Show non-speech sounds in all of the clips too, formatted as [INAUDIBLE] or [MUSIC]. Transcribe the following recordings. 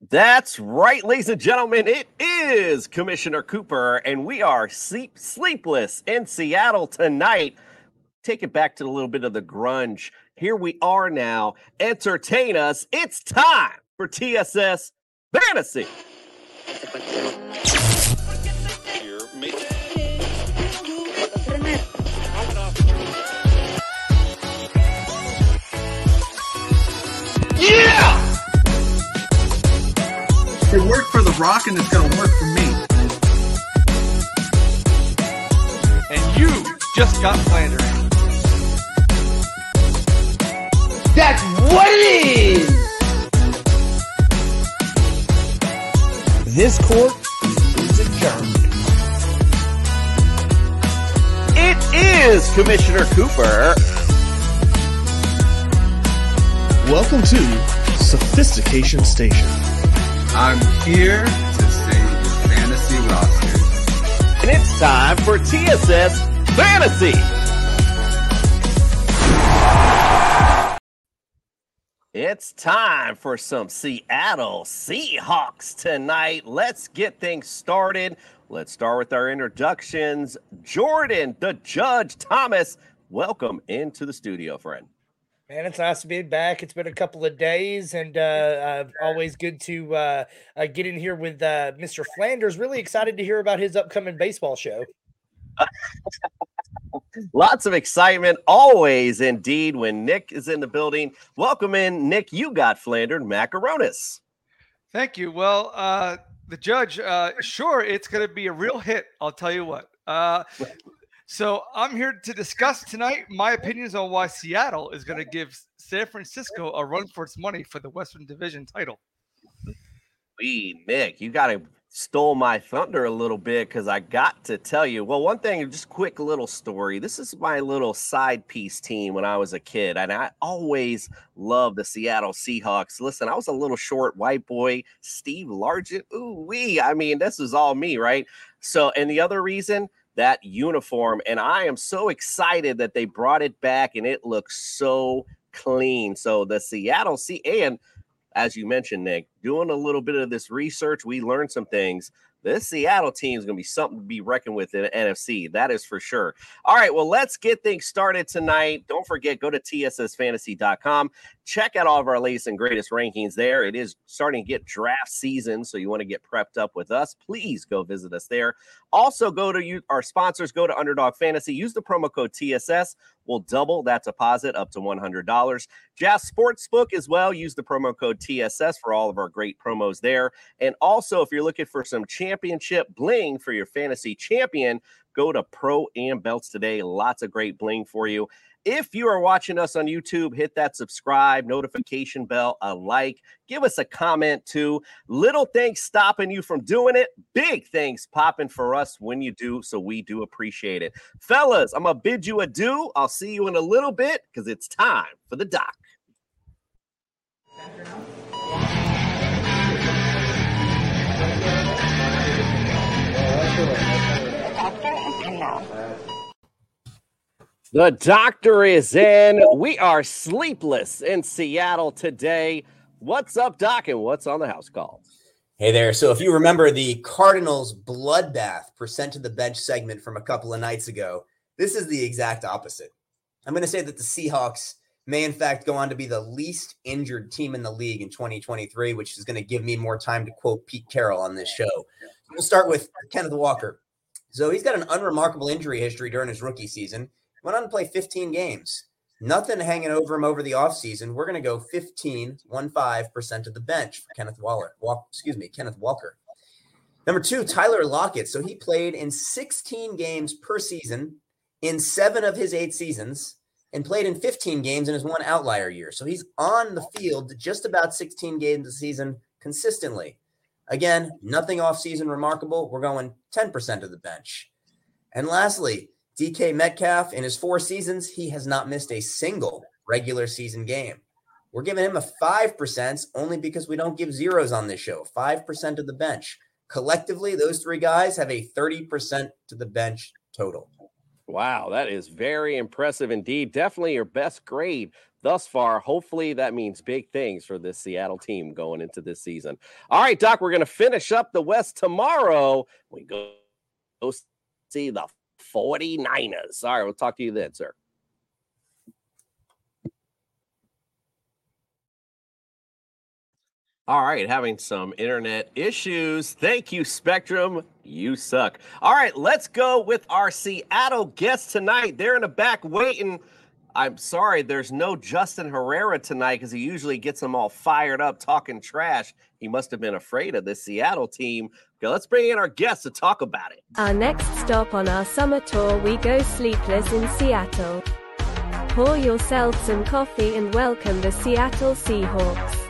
That's right, ladies and gentlemen. It is Commissioner Cooper, and we are sleep sleepless in Seattle tonight. Take it back to a little bit of the grunge. Here we are now. Entertain us. It's time for TSS Fantasy. Yeah! It worked for The Rock and it's going to work for me. And you just got slandering. That's what it is! This court is adjourned. It is Commissioner Cooper. Welcome to Sophistication Station. I'm here to save your fantasy rosters. And it's time for TSS Fantasy. It's time for some Seattle Seahawks tonight. Let's get things started. Let's start with our introductions. Jordan, the Judge Thomas, welcome into the studio, friend. Man, it's nice to be back. It's been a couple of days, and uh, uh, always good to uh, uh, get in here with uh, Mr. Flanders. Really excited to hear about his upcoming baseball show. [LAUGHS] Lots of excitement, always indeed, when Nick is in the building. Welcome in, Nick. You got Flandered Macaronis. Thank you. Well, uh, the judge, uh, sure, it's going to be a real hit. I'll tell you what. So I'm here to discuss tonight my opinions on why Seattle is going to give San Francisco a run for its money for the Western Division title. We, Nick, you got to stole my thunder a little bit because I got to tell you. Well, one thing, just quick little story. This is my little side piece team when I was a kid, and I always loved the Seattle Seahawks. Listen, I was a little short white boy, Steve Largent. Ooh, wee. I mean, this is all me, right? So, and the other reason, that uniform. And I am so excited that they brought it back and it looks so clean. So the Seattle Sea and as you mentioned, Nick, doing a little bit of this research, we learned some things. This Seattle team is going to be something to be reckoned with in the NFC. That is for sure. All right, well, let's get things started tonight. Don't forget, go to tssfantasy.com. Check out all of our latest and greatest rankings there. It is starting to get draft season, so you want to get prepped up with us. Please go visit us there. Also, go to you, our sponsors, go to Underdog Fantasy. Use the promo code TSS. We'll double that deposit up to $100. Jazz Sportsbook as well. Use the promo code TSS for all of our great promos there. And also, if you're looking for some championship bling for your fantasy champion, go to Pro Am Belts today. Lots of great bling for you. If you are watching us on YouTube, hit that subscribe, notification bell, a like, give us a comment too. Little things stopping you from doing it, big things popping for us when you do. So we do appreciate it. Fellas, I'm going to bid you adieu. I'll see you in a little bit because it's time for the doc. The doctor is in. We are sleepless in Seattle today. What's up, Doc, and what's on the house call? Hey there. So, if you remember the Cardinals bloodbath percent the bench segment from a couple of nights ago, this is the exact opposite. I'm going to say that the Seahawks may, in fact, go on to be the least injured team in the league in 2023, which is going to give me more time to quote Pete Carroll on this show. We'll start with Kenneth Walker. So, he's got an unremarkable injury history during his rookie season went on to play 15 games. Nothing hanging over him over the offseason. We're going to go 15, 1-5% of the bench for Kenneth Waller. Walk, excuse me, Kenneth Walker. Number two, Tyler Lockett. So he played in 16 games per season in seven of his eight seasons and played in 15 games in his one outlier year. So he's on the field just about 16 games a season consistently. Again, nothing off season remarkable. We're going 10% of the bench. And lastly, DK Metcalf, in his four seasons, he has not missed a single regular season game. We're giving him a 5% only because we don't give zeros on this show. 5% of the bench. Collectively, those three guys have a 30% to the bench total. Wow, that is very impressive indeed. Definitely your best grade thus far. Hopefully, that means big things for this Seattle team going into this season. All right, Doc, we're going to finish up the West tomorrow. We go, see the 49ers. All right, we'll talk to you then, sir. All right, having some internet issues. Thank you, Spectrum. You suck. All right, let's go with our Seattle guest tonight. They're in the back waiting. I'm sorry, there's no Justin Herrera tonight because he usually gets them all fired up talking trash. He must have been afraid of this Seattle team. Okay, let's bring in our guest to talk about it. Our next stop on our summer tour, we go sleepless in Seattle. Pour yourself some coffee and welcome the Seattle Seahawks.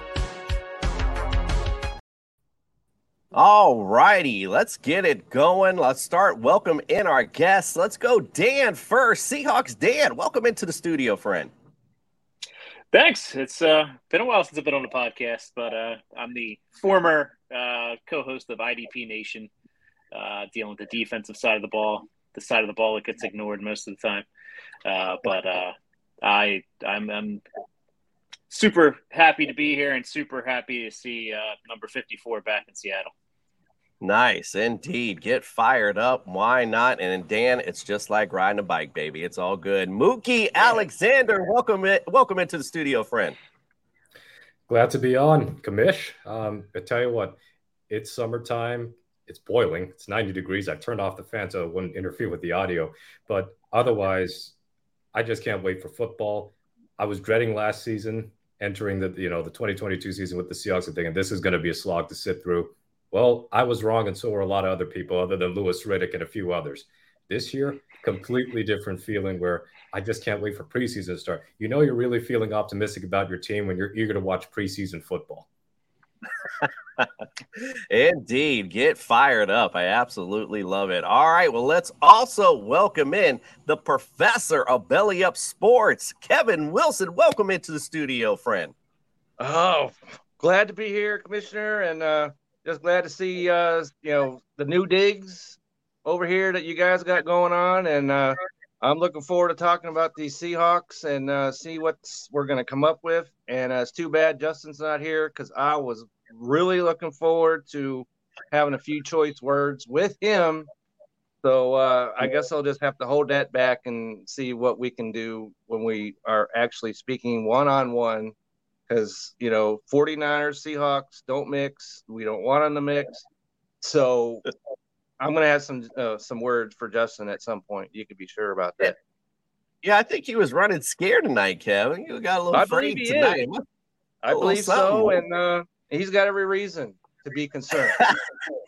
All righty, let's get it going. Let's start. Welcome in our guests. Let's go, Dan first. Seahawks Dan, welcome into the studio, friend. Thanks. It's uh, been a while since I've been on the podcast, but uh, I'm the former uh, co-host of IDP Nation, uh, dealing with the defensive side of the ball, the side of the ball that gets ignored most of the time. Uh, but uh, I, I'm, I'm super happy to be here and super happy to see uh, number 54 back in Seattle. Nice, indeed. Get fired up. Why not? And Dan, it's just like riding a bike, baby. It's all good. Mookie Alexander, welcome in, welcome into the studio, friend. Glad to be on, Kamish. Um, I tell you what, it's summertime. It's boiling. It's 90 degrees. I've turned off the fan so it wouldn't interfere with the audio. But otherwise, I just can't wait for football. I was dreading last season entering the you know the 2022 season with the Seahawks and thinking this is going to be a slog to sit through. Well, I was wrong, and so were a lot of other people, other than Louis Riddick and a few others. This year, completely different feeling where I just can't wait for preseason to start. You know, you're really feeling optimistic about your team when you're eager to watch preseason football. [LAUGHS] Indeed. Get fired up. I absolutely love it. All right. Well, let's also welcome in the professor of Belly Up Sports, Kevin Wilson. Welcome into the studio, friend. Oh, glad to be here, Commissioner, and uh, just glad to see uh, you know the new digs over here that you guys got going on, and uh, I'm looking forward to talking about these Seahawks and uh, see what we're going to come up with. And uh, it's too bad Justin's not here because I was really looking forward to having a few choice words with him. So uh, I guess I'll just have to hold that back and see what we can do when we are actually speaking one on one. Because, you know, 49ers, Seahawks don't mix. We don't want them to mix. So I'm going to have some uh, some words for Justin at some point. You can be sure about that. Yeah, I think he was running scared tonight, Kevin. You got a little I afraid believe tonight. is. I believe so, and uh, he's got every reason to be concerned.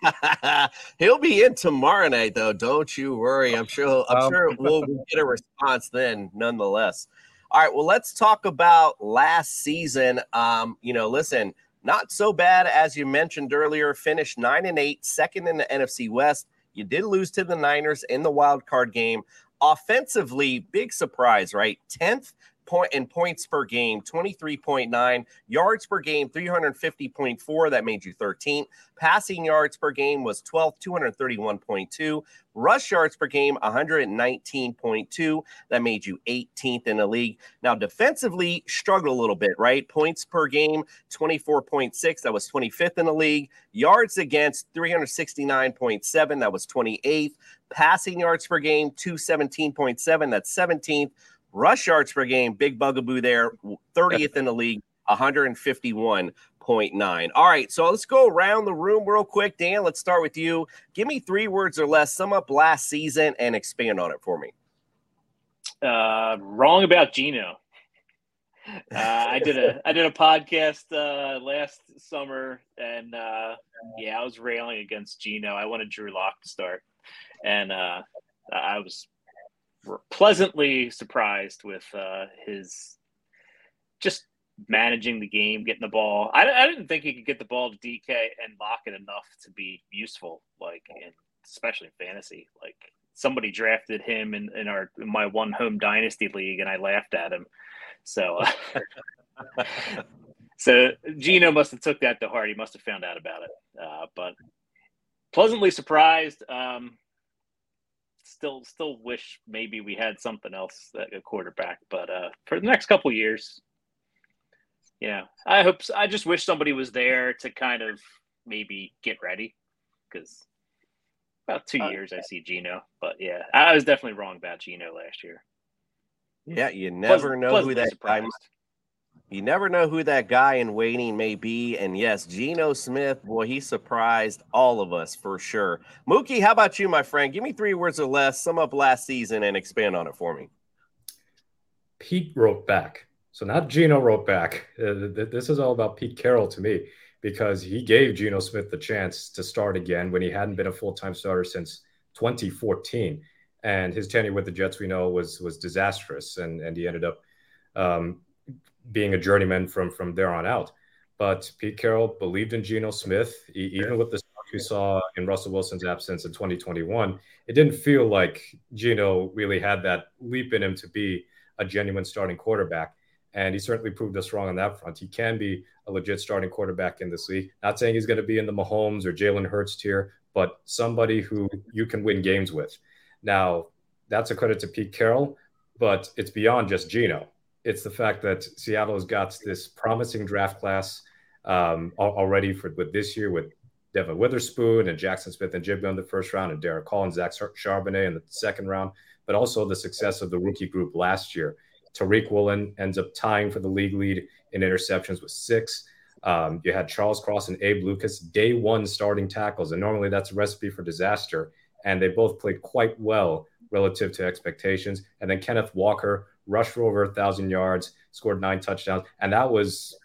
[LAUGHS] He'll be in tomorrow night, though. Don't you worry. I'm [LAUGHS] sure. I'm Um, sure [LAUGHS] we'll get a response then, nonetheless. All right. Well, let's talk about last season. Um, you know, listen, not so bad as you mentioned earlier. Finished nine and eight, second in the NFC West. You did lose to the Niners in the wild card game. Offensively, big surprise, right? Tenth point in points per game, 23.9 yards per game, 350.4. That made you 13th. Passing yards per game was 12th, 231.2. Rush yards per game, 119.2. That made you 18th in the league. Now, defensively, struggled a little bit, right? Points per game, 24.6. That was 25th in the league. Yards against, 369.7. That was 28th. Passing yards per game, 217.7. That's 17th. Rush yards per game, big bugaboo there, 30th in the league, 151.9. All right, so let's go around the room real quick. Dan, let's start with you. Give me three words or less, sum up last season and expand on it for me. Uh, wrong about Geno. Uh, I did a I did a podcast uh, last summer, and uh, yeah, I was railing against Geno. I wanted Drew Lock to start, and uh, I was pleasantly surprised with uh, his just managing the game, getting the ball. I, I didn't think he could get the ball to DK and Lockett enough to be useful, like in, especially in fantasy. Like somebody drafted him in, in our in my one home dynasty league, and I laughed at him. So, uh, [LAUGHS] so Geno must have took that to heart. He must have found out about it. Uh, but pleasantly surprised. Um, still, still wish maybe we had something else at a quarterback. But uh, for the next couple years, Yeah, I hope. So. I just wish somebody was there to kind of maybe get ready because about two Uh, years I see Geno, but yeah, I was definitely wrong about Geno last year. Yeah, you never know who pleasantly that guy. You never know who that guy in waiting may be. And yes, Geno Smith, boy, he surprised all of us for sure. Mookie, how about you, my friend? Give me three words or less, sum up last season and expand on it for me. Pete wrote back. So not Geno wrote back. Uh, th- th- this is all about Pete Carroll to me because he gave Geno Smith the chance to start again when he hadn't been a full-time starter since 2014. And his tenure with the Jets, we know, was was disastrous, and and he ended up um, being a journeyman from from there on out. But Pete Carroll believed in Geno Smith, e- even with the stuff we saw in Russell Wilson's absence in 2021. It didn't feel like Geno really had that leap in him to be a genuine starting quarterback. And he certainly proved us wrong on that front. He can be a legit starting quarterback in this league. Not saying he's going to be in the Mahomes or Jalen Hurts tier, but somebody who you can win games with. Now, that's a credit to Pete Carroll, but it's beyond just Geno. It's the fact that Seattle has got this promising draft class um, already for with this year with Devon Witherspoon and Jaxon Smith-Njigba in the first round, and Derick Hall and Zach Charbonnet in the second round, but also the success of the rookie group last year. Tariq Woolen ends up tying for the league lead in interceptions with six. Um, you had Charles Cross and Abe Lucas, day one starting tackles, and normally that's a recipe for disaster. And they both played quite well relative to expectations. And then Kenneth Walker rushed for over a thousand yards, scored nine touchdowns, and that was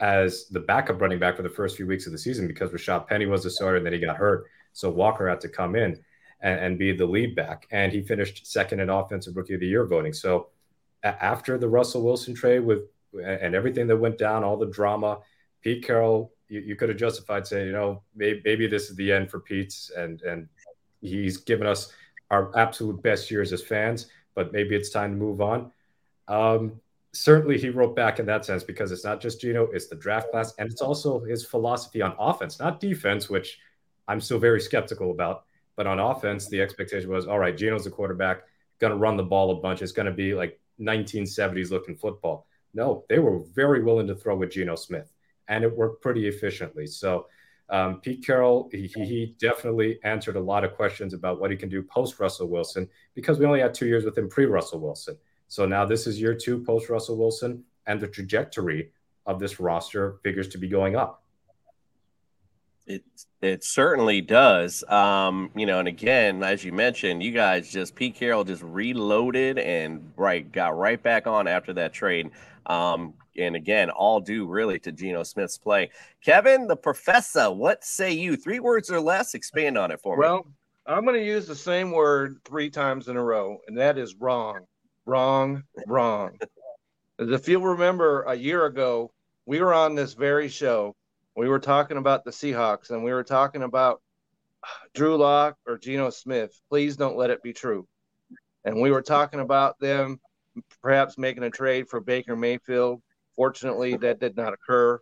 as the backup running back for the first few weeks of the season because Rashaad Penny was the starter and then he got hurt. So Walker had to come in and, and be the lead back. And he finished second in offensive rookie of the year voting. So after the Russell Wilson trade with and everything that went down, all the drama, Pete Carroll, you, you could have justified saying, you know, maybe, maybe this is the end for Pete's and and he's given us our absolute best years as fans, but maybe it's time to move on. Um, certainly he wrote back in that sense because it's not just Geno, it's the draft class, and it's also his philosophy on offense, not defense, which I'm still very skeptical about. But on offense, the expectation was all right, Geno's the quarterback, gonna run the ball a bunch. It's gonna be like 1970s looking football. No, they were very willing to throw with Geno Smith, and it worked pretty efficiently. So um, Pete Carroll, he, he- he definitely answered a lot of questions about what he can do post Russell Wilson because we only had two years with him pre Russell Wilson. So now this is year two post Russell Wilson, and the trajectory of this roster figures to be going up. It it certainly does. Um, you know, and again, as you mentioned, you guys just Pete Carroll just reloaded and right got right back on after that trade. Um, and again, all due really to Geno Smith's play. Kevin, the professor, what say you? Three words or less. Expand on it for me. Well, I'm going to use the same word three times in a row, and that is wrong, wrong, wrong. If you'll remember, a year ago, we were on this very show. We were talking about the Seahawks, and we were talking about Drew Lock or Geno Smith. Please don't let it be true. And we were talking about them perhaps making a trade for Baker Mayfield. Fortunately, that did not occur.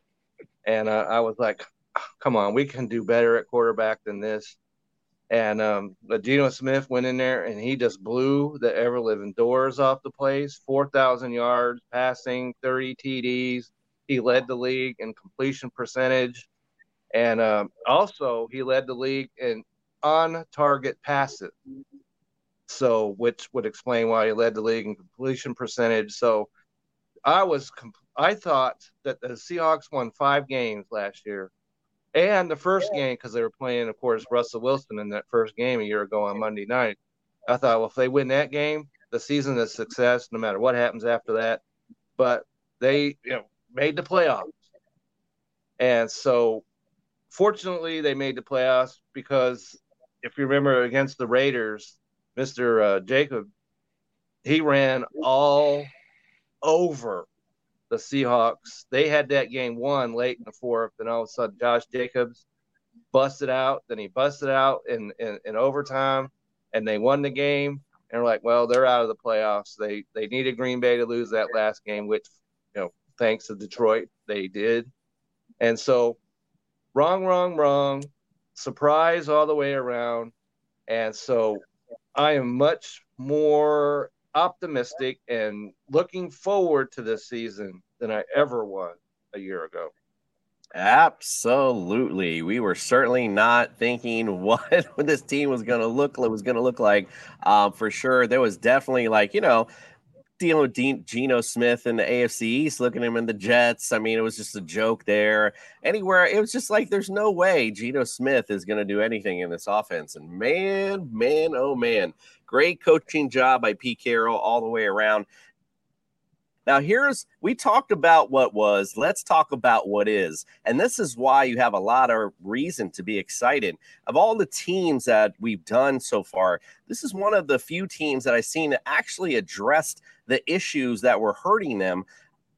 And uh, I was like, come on, we can do better at quarterback than this. And um, Geno Smith went in there and he just blew the ever living doors off the place. Four thousand yards passing, thirty TDs. He led the league in completion percentage, and um, also he led the league in on target passes. So, which would explain why he led the league in completion percentage. So, I was I thought that the Seahawks won five games last year, and the first game because they were playing, of course, Russell Wilson in that first game a year ago on Monday night. I thought, well, if they win that game, the season is success, no matter what happens after that. But they, you know, made the playoffs, and so fortunately they made the playoffs because if you remember against the Raiders, Mister uh, Jacob, he ran all over the Seahawks. They had that game won late in the fourth, and all of a sudden Josh Jacobs busted out. Then he busted out in, in, in overtime, and they won the game. And we're like, well, they're out of the playoffs. They they needed Green Bay to lose that last game, which you know, thanks to Detroit, they did. And so, wrong, wrong, wrong, surprise all the way around. And so, I am much more optimistic and looking forward to this season than I ever was. a year ago. Absolutely. We were certainly not thinking [LAUGHS] what this team was going to look like, was going to look like. Um, for sure, there was definitely like you know dealing with Geno Smith in the AFC East, looking at him in the Jets. I mean, it was just a joke there. Anywhere, it was just like there's no way Geno Smith is going to do anything in this offense. And man, man, oh man, great coaching job by Pete Carroll all the way around. Now, here's we talked about what was. Let's talk about what is. And this is why you have a lot of reason to be excited. Of all the teams that we've done so far, this is one of the few teams that I've seen that actually addressed the issues that were hurting them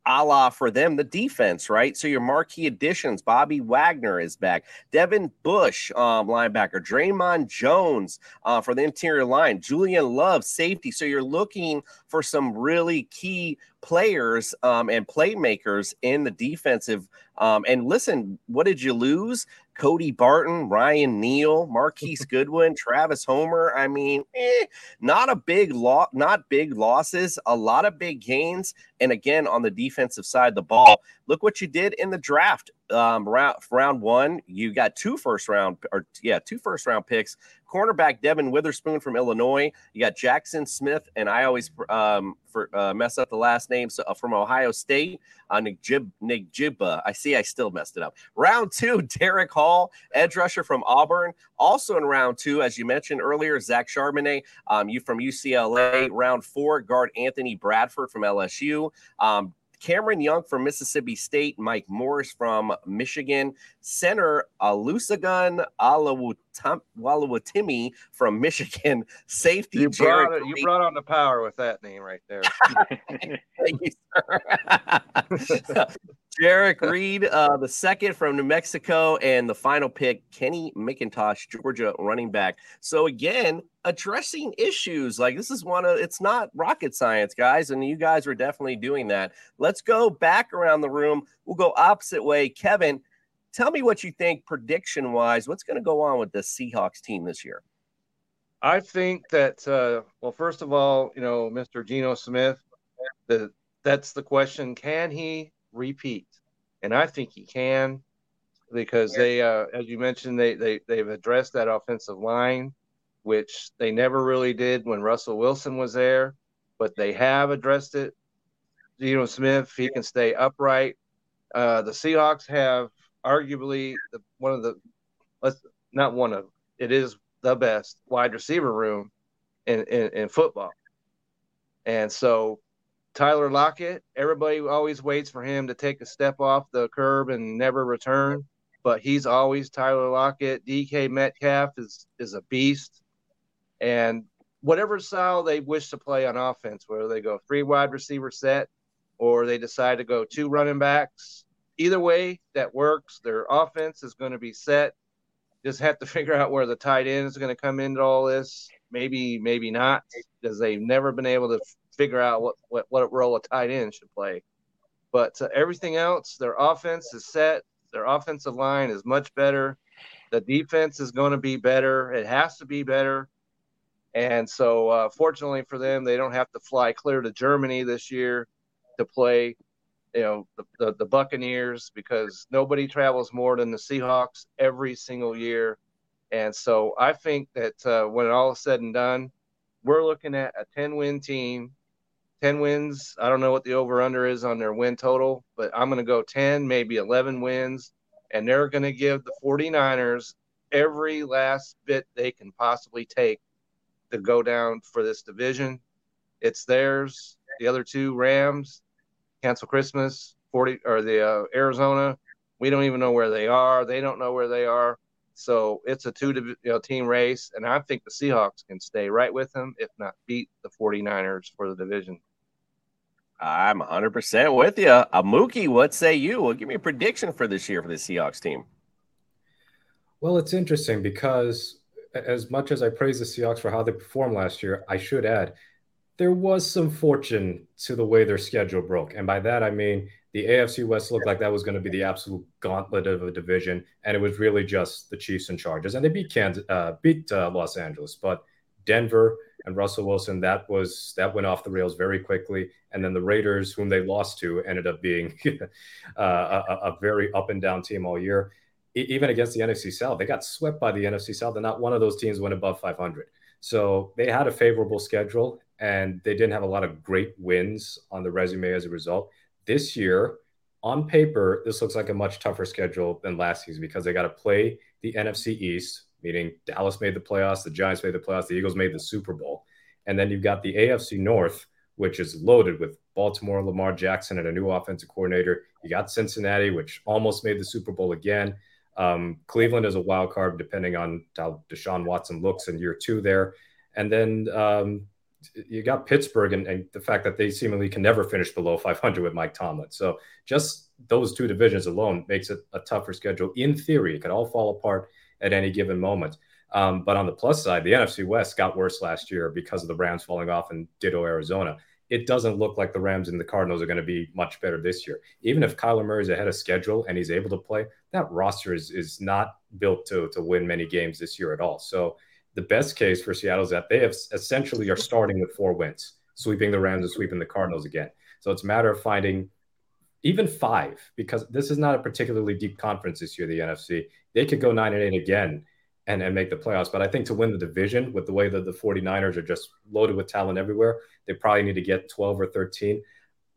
a la for them the defense, right? So your marquee additions, Bobby Wagner is back, Devin Bush, um, linebacker, Dre'Mont Jones uh, for the interior line, Julian Love, safety. So you're looking for some really key players um, and playmakers in the defensive. Um, and listen, what did you lose? Cody Barton, Ryan Neal, Marquise [LAUGHS] Goodwin, Travis Homer. I mean, eh, not a big loss, not big losses, a lot of big gains. And again, on the defensive side the ball, look what you did in the draft. Um, round round one, you got two first round or yeah, two first round picks. Cornerback Devon Witherspoon from Illinois. You got Jaxon Smith, and I always um, for uh, mess up the last name so, uh, from Ohio State. Uh, Njib, Njigba. I see I still messed it up. Round two, [LAUGHS] Derick Hall, edge rusher from Auburn. Also in round two, as you mentioned earlier, Zach Charbonnet, um, you from UCLA. Round four, guard Anthony Bradford from LSU. Um, Cameron Young from Mississippi State, Mike Morris from Michigan, center Olusegun Oluwatimi from Michigan, [LAUGHS] safety You brought, it, you brought on the power with that name right there. [LAUGHS] [LAUGHS] Thank you, sir. Jerrick Reed, uh, the second from New Mexico, and the final pick, Kenny McIntosh, Georgia running back. So again, addressing issues like this is one of it's not rocket science, guys, and you guys are definitely doing that. Let's go back around the room. We'll go opposite way. Kevin, tell me what you think prediction wise. What's going to go on with the Seahawks team this year? I think that uh, well, first of all, you know, Mr. Geno Smith, the that's the question: Can he repeat? And I think he can, because they, uh, as you mentioned, they they they've addressed that offensive line, which they never really did when Russell Wilson was there, but they have addressed it. Geno Smith, he can stay upright. Uh, the Seahawks have arguably the, one of the, let's not one of, it is the best wide receiver room in, in, in football. And so Tyler Lockett, everybody always waits for him to take a step off the curb and never return, but he's always Tyler Lockett. DK Metcalf is is a beast. And whatever style they wish to play on offense, whether they go three wide receiver set or they decide to go two running backs, either way that works. Their offense is going to be set. Just have to [LAUGHS] figure out where the tight end is going to come into all this. Maybe, maybe not, because they've never been able to figure out what, what, what role a tight end should play. But uh, everything else, their offense is set. Their offensive line is much better. The defense is going to be better. It has to be better. And so, uh, fortunately for them, they don't have to fly clear to Germany this year to play, you know, the, the, the Buccaneers because nobody travels more than the Seahawks every single year. And so, I think that uh, when all is said and done, we're looking at a 10 win team 10 wins. I don't know what the over under is on their win total, but I'm going to go 10, maybe 11 wins. And they're going to give the 49ers every last bit they can possibly take to go down for this division. It's theirs. The other two Rams cancel Christmas, 40 or the uh, Arizona. We don't even know where they are. They don't know where they are. So it's a two you know, team race, and I think the Seahawks can stay right with them, if not beat the 49ers for the division. I'm 100% with you. Uh, Mookie, what say you? Well, give me a prediction for this year for the Seahawks team. Well, it's interesting because as much as I praise the Seahawks for how they performed last year, I should add there was some fortune to the way their schedule broke. And by that, I mean the AFC West looked like that was going to be the absolute gauntlet of a division. And it was really just the Chiefs and Chargers. And they beat Kansas, uh, beat uh, Los Angeles. But Denver and Russell Wilson, that was that went off the rails very quickly. And then the Raiders, whom they lost to, ended up being [LAUGHS] uh, a, a, very up and down team all year. even against the NFC South, they got swept by the NFC South, and not one of those teams went above 500. So they had a favorable schedule, and they didn't have a lot of great wins on the resume as a result. This year, on paper, this looks like a much tougher schedule than last season because they got to play the NFC East, meaning Dallas made the playoffs, the Giants made the playoffs, the Eagles made the Super Bowl. And then you've got the AFC North, which is loaded with Baltimore, Lamar Jackson, and a new offensive coordinator. You got Cincinnati, which almost made the Super Bowl again. Um, Cleveland is a wild card, depending on how Deshaun Watson looks in year two there. And then um, you got Pittsburgh and, and, the fact that they seemingly can never finish below 500 with Mike Tomlin. So just those two divisions alone makes it a tougher schedule. In theory, it could all fall apart at any given moment. Um, but on the plus side, the NFC West got worse last year because of the Rams falling off and ditto Arizona. It doesn't look like the Rams and the Cardinals are going to be much better this year. Even if Kyler Murray is ahead of schedule and he's able to play, that roster is, is not built to, to win many games this year at all. So the best case for Seattle is that they have essentially are starting with four wins, sweeping the Rams and sweeping the Cardinals again. So it's a matter of finding even five, because this is not a particularly deep conference this year, the NFC. They could go nine and eight again and, and make the playoffs. But I think to win the division with the way that the 49ers are just loaded with talent everywhere, they probably need to get 12 or 13.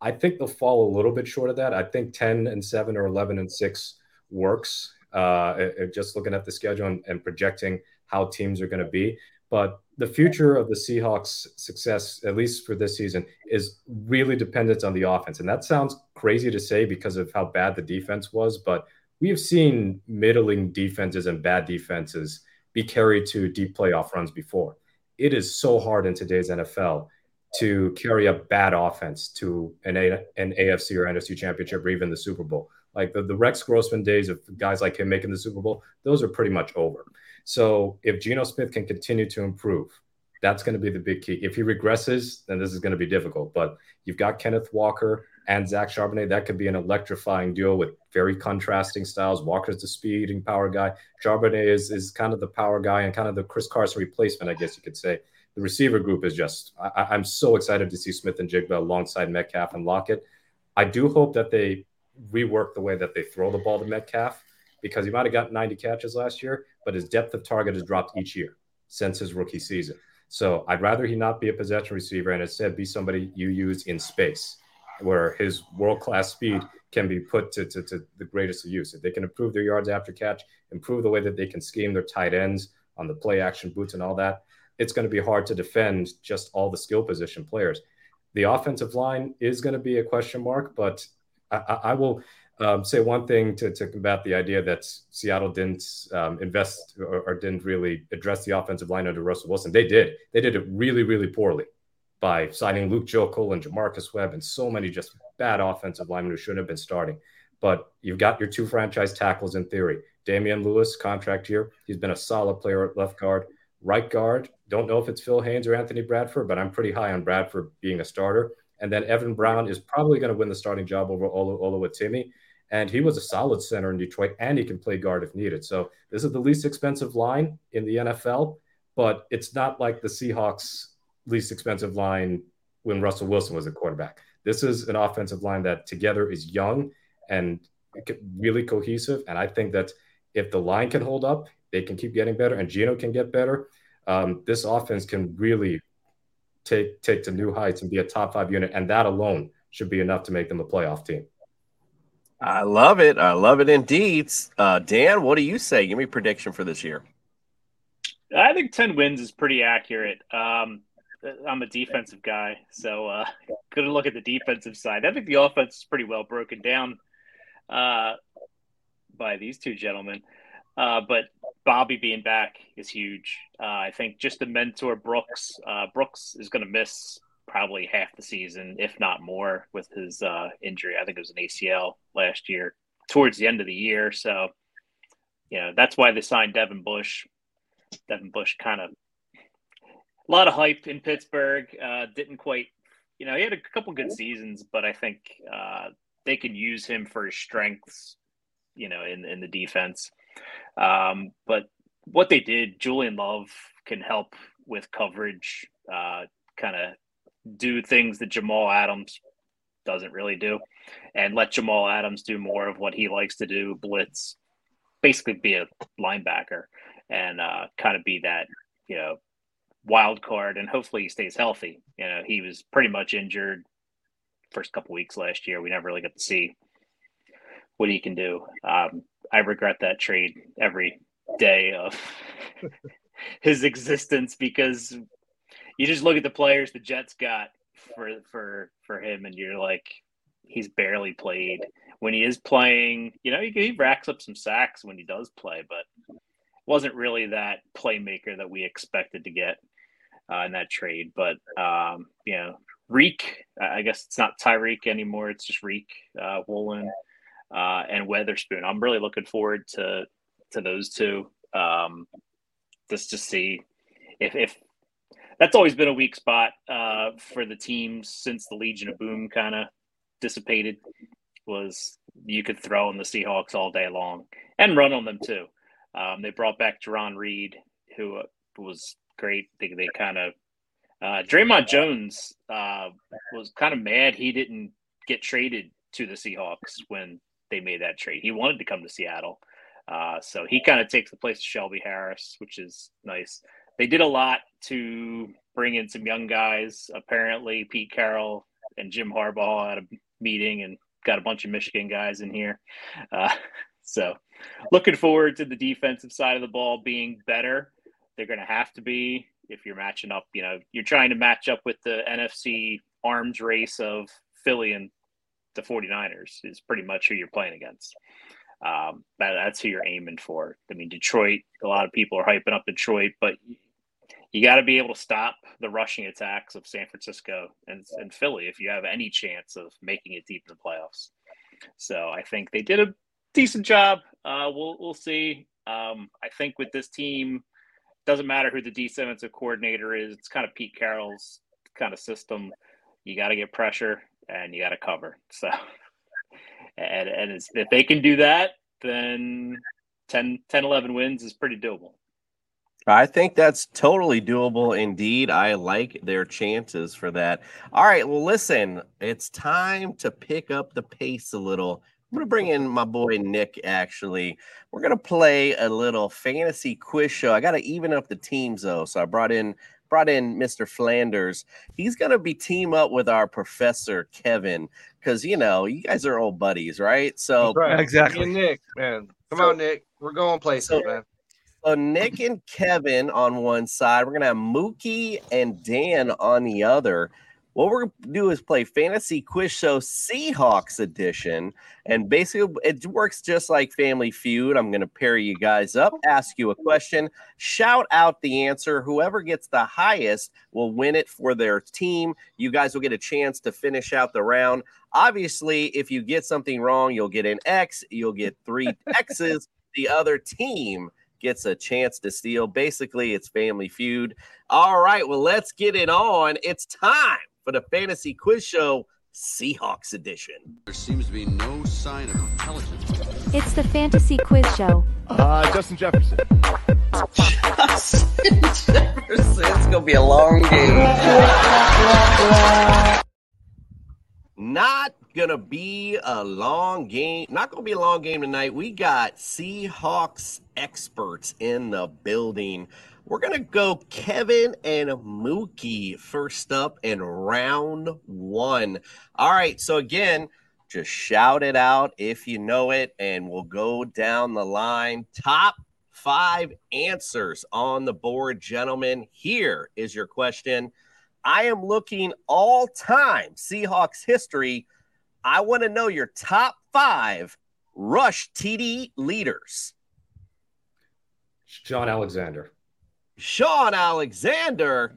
I think they'll fall a little bit short of that. I think 10 and 7 or 11 and 6 works. Uh, just looking at the schedule and, and projecting how teams are going to be. But the future of the Seahawks' success, at least for this season, is really dependent on the offense. And that sounds crazy to say because of how bad the defense was, but we have seen middling defenses and bad defenses be carried to deep playoff runs before. It is so hard in today's NFL to carry a bad offense to an, a- an AFC or NFC championship or even the Super Bowl. Like the, the Rex Grossman days of guys like him making the Super Bowl, those are pretty much over. So if Geno Smith can continue to improve, that's going to be the big key. If he regresses, then this is going to be difficult. But you've got Kenneth Walker and Zach Charbonnet. That could be an electrifying duo with very contrasting styles. Walker's the speeding power guy. Charbonnet is, is kind of the power guy and kind of the Chris Carson replacement, I guess you could say. The receiver group is just, I, am so excited to see Smith-Njigba alongside Metcalf and Lockett. I do hope that they rework the way that they throw the ball to Metcalf because he might have gotten 90 catches last year, but his depth of target has dropped each year since his rookie season. So I'd rather he not be a possession receiver and instead be somebody you use in space where his world class speed can be put to, to, to, the greatest use. If they can improve their yards after catch, improve the way that they can scheme their tight ends on the play action boots and all that, it's going to be hard to defend just all the skill position players. The offensive line is going to be a question mark, but I, I will um, say one thing to, to combat the idea that Seattle didn't um, invest or, or, didn't really address the offensive line under Russell Wilson. They did. They did it really, really poorly by signing Luke Joeckel and J'Marcus Webb and so many just bad offensive linemen who shouldn't have been starting. But you've got your two franchise tackles in theory. Damien Lewis, contract here. He's been a solid player at left guard. Right guard, don't know if it's Phil Haynes or Anthony Bradford, but I'm pretty high on Bradford being a starter. And then Evan Brown is probably going to win the starting job over Oluwatimi. And he was a solid center in Detroit, and he can play guard if needed. So this is the least expensive line in the NFL, but it's not like the Seahawks' least expensive line when Russell Wilson was a quarterback. This is an offensive line that together is young and really cohesive. And I think that if the line can hold up, they can keep getting better, and Geno can get better. Um, this offense can really take take to new heights and be a top five unit, and that alone should be enough to make them a playoff team. I love it. I love it indeed. Uh, Dan, what do you say? Give me prediction for this year. I think 10 wins is pretty accurate. Um, I'm a defensive guy, so uh, [LAUGHS] gonna look at the defensive side. I think the offense is pretty well broken down uh, by these two gentlemen. Uh, but Bobby being back is huge. Uh, I think just to mentor Brooks, uh, Brooks is going to miss probably half the season, if not more, with his uh, injury. I think it was an ACL last year, towards the end of the year. So, you know, that's why they signed Devin Bush. Devin Bush kind of a lot of hype in Pittsburgh. Uh, didn't quite, you know, he had a couple good seasons, but I think uh, they can use him for his strengths, you know, in in the defense. Um, but what they did, Julian Love can help with coverage, uh, kind of do things that Jamal Adams doesn't really do, and let Jamal Adams do more of what he likes to do, blitz, basically be a linebacker, and uh, kind of be that you know wild card, and hopefully he stays healthy. You know, he was pretty much injured first couple weeks last year. We never really got to see what he can do. Um, I regret that trade every day of [LAUGHS] his existence because you just look at the players the Jets got for for for him, and you're like, he's barely played. When he is playing, you know, he, he racks up some sacks when he does play, but wasn't really that playmaker that we expected to get uh, in that trade. But um, you know, Reek, I guess it's not Tyreek anymore; it's just Reek uh, Woolen uh, and Weatherspoon. I'm really looking forward to to those two. Um, just to see if if that's always been a weak spot uh, for the teams since the Legion of Boom kind of dissipated. Was you could throw on the Seahawks all day long and run on them too. Um, they brought back Jarran Reed, who uh, was great. They, they kind of uh, Dre'Mont Jones uh, was kind of mad he didn't get traded to the Seahawks when they made that trade. He wanted to come to Seattle. Uh, so he kind of takes the place of Shelby Harris, which is nice. They did a lot to bring in some young guys. Apparently, Pete Carroll and Jim Harbaugh had a meeting and got a bunch of Michigan guys in here. Uh, [LAUGHS] so, looking forward to the defensive side of the ball being better. They're going to have to be if you're matching up. You know, you're trying to match up with the NFC arms race of Philly and the 49ers is pretty much who you're playing against. Um, that, that's who you're aiming for. I mean, Detroit, a lot of people are hyping up Detroit, but you got to be able to stop the rushing attacks of San Francisco and, and Philly if you have any chance of making it deep in the playoffs. So I think they did a decent job. Uh, we'll we'll see. Um, I think with this team, doesn't matter who the defensive coordinator is. It's kind of Pete Carroll's kind of system. You got to get pressure and you got to cover. So, and, and if they can do that, then 10, 10, 11 wins is pretty doable. I think that's totally doable indeed. I like their chances for that. All right. Well, listen, it's time to pick up the pace a little. I'm going to bring in my boy Nick, actually. We're going to play a little fantasy quiz show. I got to even up the teams, though. So I brought in brought in Mr. Flanders. He's going to be team up with our professor Kevin because you know you guys are old buddies, right? So right. exactly, Nick, man, come so, on, Nick, we're going places, so, man. So Nick and Kevin on one side, we're gonna have Mookie and Dan on the other. What we're gonna do is play Fantasy Quiz Show Seahawks edition, and basically it works just like Family Feud. I'm gonna pair you guys up, ask you a question, shout out the answer. Whoever gets the highest will win it for their team. You guys will get a chance to finish out the round. Obviously, if you get something wrong, you'll get an X. You'll get three X's. the other team gets a chance to steal. Basically, it's Family Feud. All right, well, let's get it on. It's time for the Fantasy Quiz Show Seahawks edition. There seems to be no sign of intelligence. It's the Fantasy Quiz Show. Uh, Justin Jefferson. Justin Jefferson. It's going to be a long game. Not going to be a long game. Not going to be a long game tonight. We got Seahawks experts in the building. We're going to go Kevin and Mookie first up in round one. All right. So, again, just shout it out if you know it, and we'll go down the line. Top five answers on the board, gentlemen. Here is your question. I am looking all time Seahawks history. I want to know your top five rush TD leaders. Shaun Alexander. Shaun Alexander.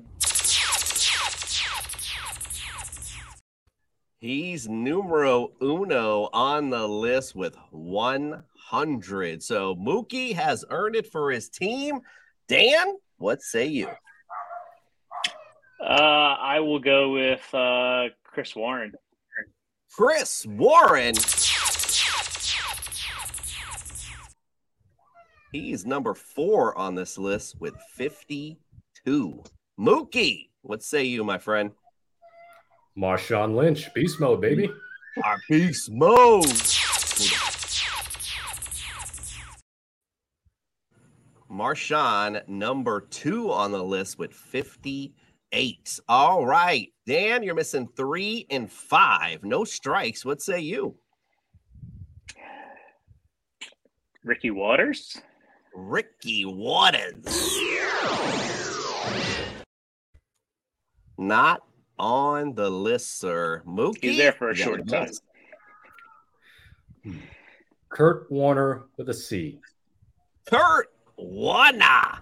He's numero uno on the list with 100. So Mookie has earned it for his team. Dan, what say you? Uh, I will go with uh, Chris Warren. Chris Warren. He's number four on this list with 52. Mookie, what say you, my friend? Marshawn Lynch, beast mode, baby. Our beast mode. Marshawn, number two on the list with 58. All right. Dan, you're missing three and five. No strikes. What say you? Ricky Watters. Ricky Watters. Not on the list, sir. Mookie. He's there for a you short time. guess. Curt Warner with a C. Curt Warner.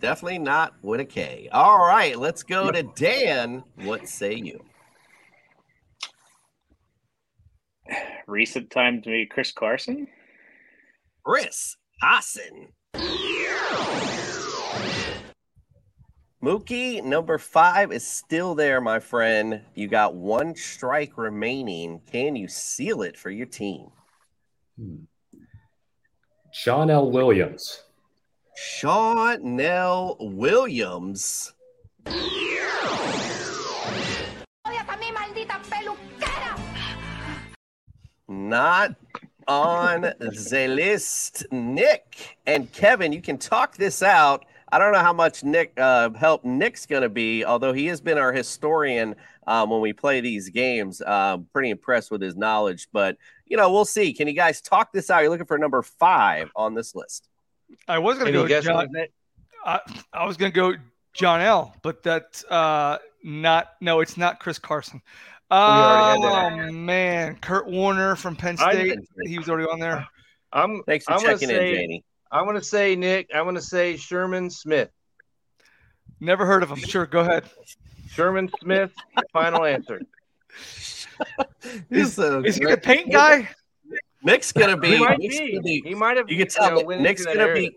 Definitely not with a K. All right, let's go to Dan. What say you? Recent time to me, Chris Carson. Chris Carson. Mookie, number five is still there, my friend. You got one strike remaining. Can you seal it for your team? Hmm. John L. Williams. John L. Williams. Not on the list. Nick and Kevin, you can talk this out. I don't know how much Nick uh, help Nick's going to be, although he has been our historian um, when we play these games. Um, pretty impressed with his knowledge, but you know we'll see. Can you guys talk this out? You're looking for number five on this list. I was going Any to go John. I, I was going to go John L, but that's uh, not. No, it's not Chris Carson. We already had Oh that. man, Curt Warner from Penn State. he was already on there. I'm Thanks for I'm gonna checking say, in, Janie. I'm gonna say Nick. I'm gonna say Sherman Smith. Never heard of him. Sure, go ahead. Sherman Smith. Final answer. [LAUGHS] He's a Is he the paint guy? Nick's gonna be. He might Nick's be. gonna be- He might have. You can tell know, Nick's gonna area. be.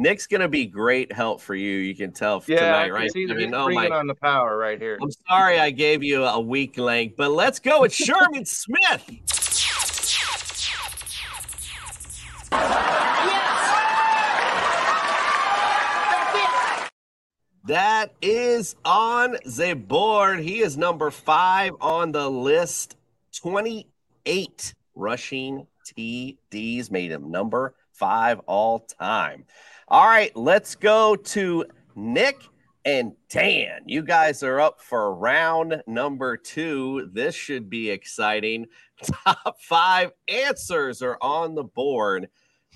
Nick's gonna be great help for you. You can tell Yeah, tonight, right? I mean, oh my! on the power right here. I'm sorry I gave you a weak link, but let's go with Sherman [LAUGHS] Smith. That is on the board. He is number five on the list. 28 rushing TDs made him number five all time. All right, let's go to Nick and Dan. You guys are up for round number two. This should be exciting. [LAUGHS] Top five answers are on the board.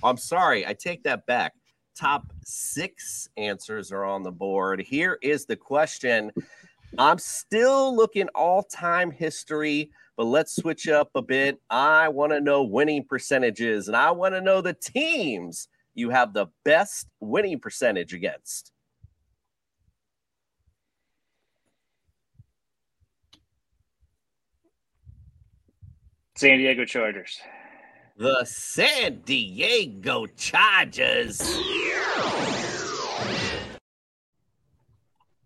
I'm sorry, I take that back. Top six answers are on the board. Here is the question. I'm still looking all time history, but let's switch up a bit. I want to know winning percentages and I want to know the teams you have the best winning percentage against. San Diego Chargers. The San Diego Chargers.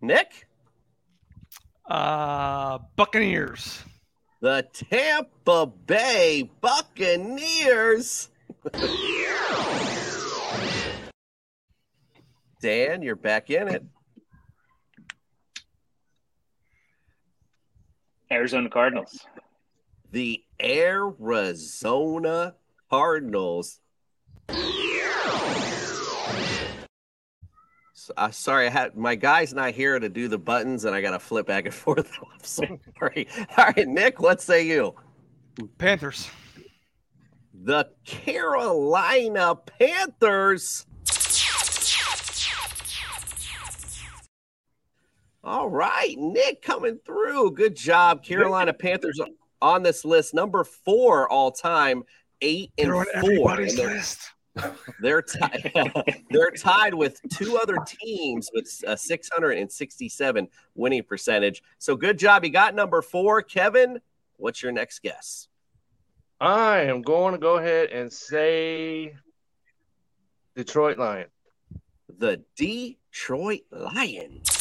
Nick? Uh, Buccaneers. The Tampa Bay Buccaneers. Dan, you're back in it. Arizona Cardinals. The Arizona Cardinals. Uh, sorry, I had my guy's not here to do the buttons, and I got to flip back and [LAUGHS] forth. I'm [LAUGHS] sorry. All right, Nick, what say you? Panthers. The Carolina Panthers. All right, Nick coming through. Good job. Carolina Panthers on this list, number four all time, eight and They're on four. everybody's And list. [LAUGHS] They're tied. [LAUGHS] they're tied with two other teams with a 667 winning percentage. So good job. You got number four, Kevin. What's your next guess? I am going to go ahead and say Detroit Lions. The Detroit Lions.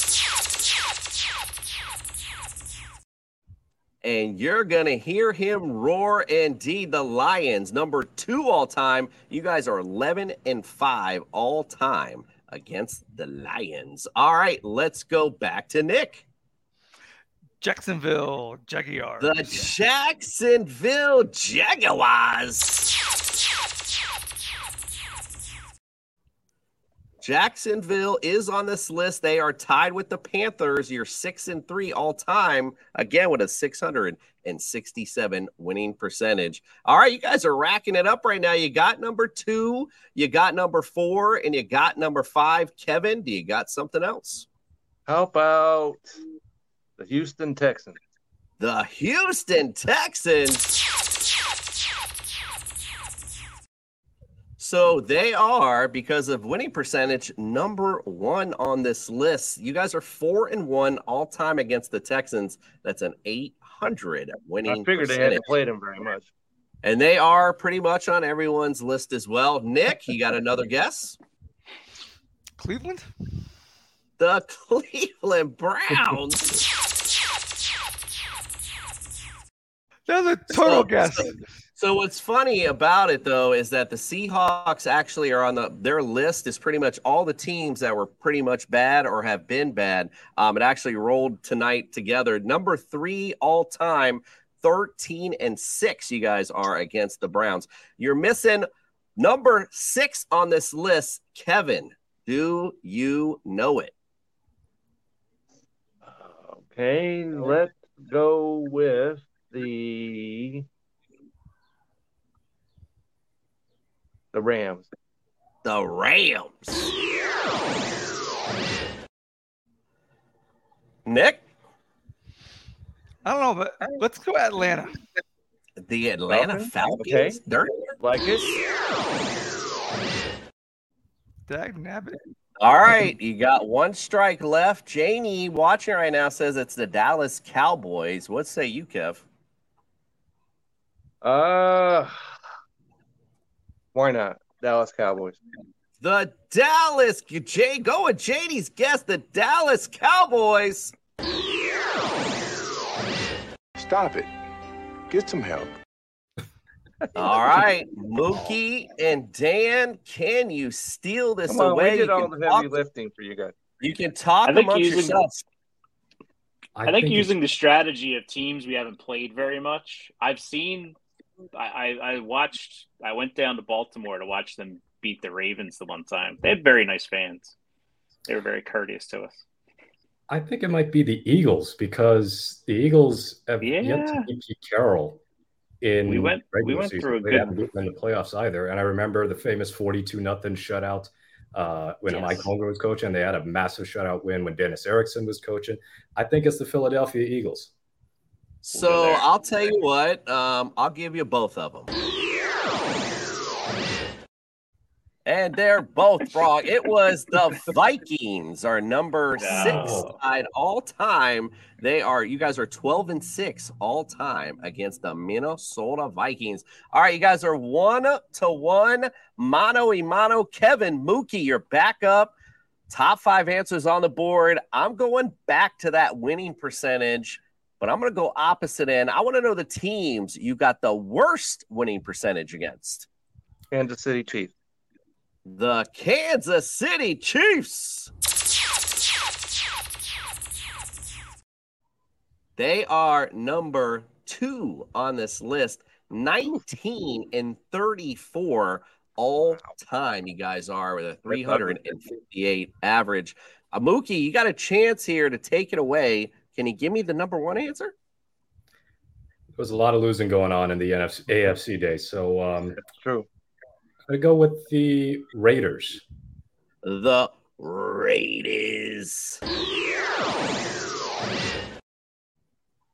And you're going to hear him roar indeed. The Lions, number two all time. You guys are 11 and 5 all time against the Lions. All right, let's go back to Nick. Jacksonville Jaguars. The Jacksonville Jaguars. Jacksonville is on this list. They are tied with the Panthers. You're six and three all time, again with a 667 winning percentage. All right, you guys are racking it up right now. You got number two, you got number four, and you got number five. Kevin, do you got something else? How about the Houston Texans? The Houston Texans. So they are, because of winning percentage, number one on this list. You guys are four and one all time against the Texans. That's an 800 winning. I figured they percentage. hadn't played him very much. And they are pretty much on everyone's list as well. Nick, you got another guess? Cleveland? The [LAUGHS] Cleveland Browns. That's a total So- guess. So- what's funny about it though is that the Seahawks actually are on the their list is pretty much all the teams that were pretty much bad or have been bad. Um, it actually rolled tonight together. Number three all time, 13 and six. You guys are against the Browns. You're missing number six on this list, Kevin. Do you know it? Okay, let's go with the the Rams. The Rams. Nick? I don't know, but let's go Atlanta. The Atlanta Falcons? Falcons. Okay. Dirty. Like it? Dag nabbit. All right, you got one strike left. Janie watching right now says it's the Dallas Cowboys. What say you, Kev? Uh why not? Dallas Cowboys. The Dallas Jay go with Janie's guess. The Dallas Cowboys. Stop it. Get some help. All right, Mookie and Dan, can you steal this Come on, away? we did you, all the heavy lifting for you guys. you can talk I think amongst using- yourselves. I, think, using the strategy of teams we haven't played very much. I've seen. I, I watched. I went down to Baltimore to watch them beat the Ravens the one time. They had very nice fans. They were very courteous to us. I think it might be the Eagles because the Eagles have yet Yeah. to beat Pete Carroll in We went- we went season. through a They good- haven't beaten in the playoffs either. And I remember the famous forty-two nothing shutout uh, when Yes. Mike Holmgren was coaching. They had a massive shutout win when Dennis Erickson was coaching. I think it's the Philadelphia Eagles. So. I'll tell you what. Um, I'll give you both of them. And they're both [LAUGHS] wrong. It was the Vikings, are number six No. tied all time. They are, you guys are 12 and six all time against the Minnesota Vikings. All right, you guys are one to one. Mano Imano. Kevin Mookie, you're back up. Top five answers on the board. I'm going back to that winning percentage, but I'm going to go opposite end. I want to know the teams you got the worst winning percentage against. Kansas City Chiefs. The Kansas City Chiefs. They are number two on this list, 19 and 34 all time. You guys are with a 358 average. Amuki, you got a chance here to take it away. Can you give me the number one answer? There was a lot of losing going on in the NFC, AFC days. So um, That's true. I go with the Raiders. The Raiders.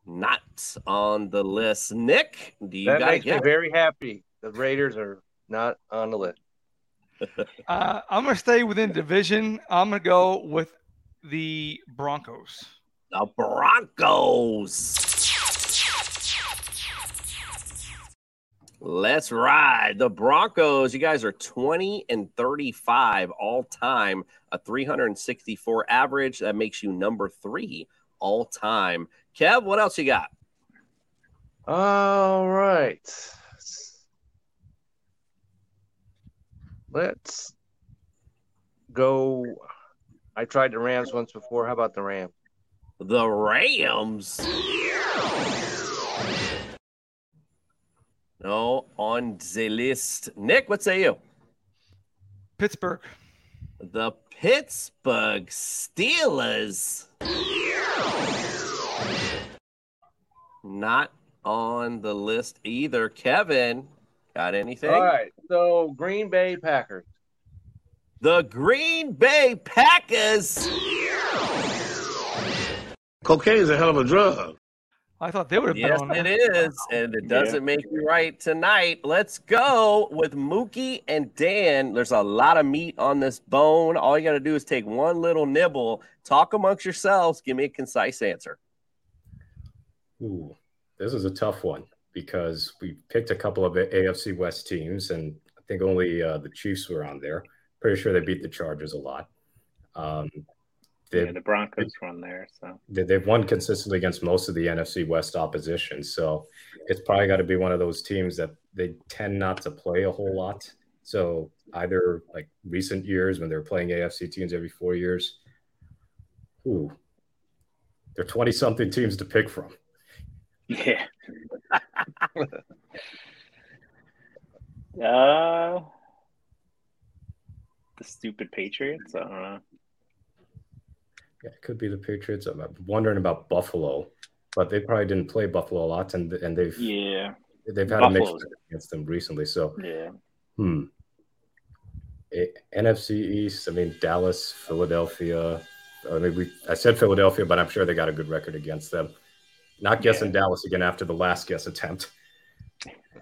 Not on the list. Nick, do you that got makes me get? very happy. The Raiders are not on the list. [LAUGHS] Uh, I'm gonna stay within division. I'm gonna go with the Broncos. The Broncos. Let's ride. The Broncos, you guys are 20 and 35 all time, a 364 average. That makes you number three all time. Kev, what else you got? All right. Let's go. I tried the Rams once before. How about the Rams? The Rams. No, on the list. Nick, what say you? Pittsburgh. The Pittsburgh Steelers. Not on the list either. Kevin, got anything? All right. So Green Bay Packers. The Green Bay Packers. Cocaine's a hell of a drug. I thought they would have Yes, been on it there. is, and it doesn't make you right tonight. Let's go with Mookie and Dan. There's a lot of meat on this bone. All you got to do is take one little nibble, talk amongst yourselves, give me a concise answer. Ooh, this is a tough one because we picked a couple of AFC West teams, and I think only uh, the Chiefs were on there. Pretty sure they beat the Chargers a lot. Um, they, Yeah, the Broncos on there. So they- they've won consistently against most of the NFC West opposition, so it's probably got to be one of those teams that they tend not to play a whole lot. So either like recent years when they're playing AFC teams every four years, ooh, they're twenty something teams to pick from. yeah. [LAUGHS] uh, the stupid Patriots. I don't know. Yeah, it could be the Patriots. I'm wondering about Buffalo, but they probably didn't play Buffalo a lot, and and they've Yeah. they've had a mixed against them recently. So Yeah. hmm, A- NFC East. I mean Dallas, Philadelphia. I mean, we I said Philadelphia, but I'm sure they got a good record against them. Not guessing Dallas again after the last guess attempt.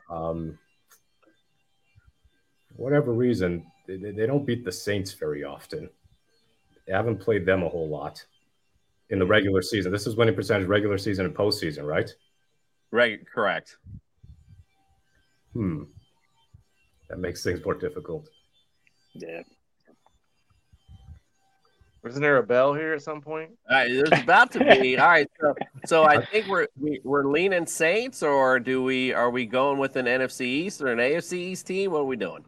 Um, whatever reason, they they don't beat the Saints very often. They haven't played them a whole lot in the regular season. This is winning percentage regular season and postseason, right? Right, correct. Hmm. That makes things more difficult. Yeah. Wasn't there a bell here at some point? All right, there's about to be. [LAUGHS] All right, so so I think we're we, we're leaning Saints, or do we are we going with an NFC East or an AFC East team? What are we doing?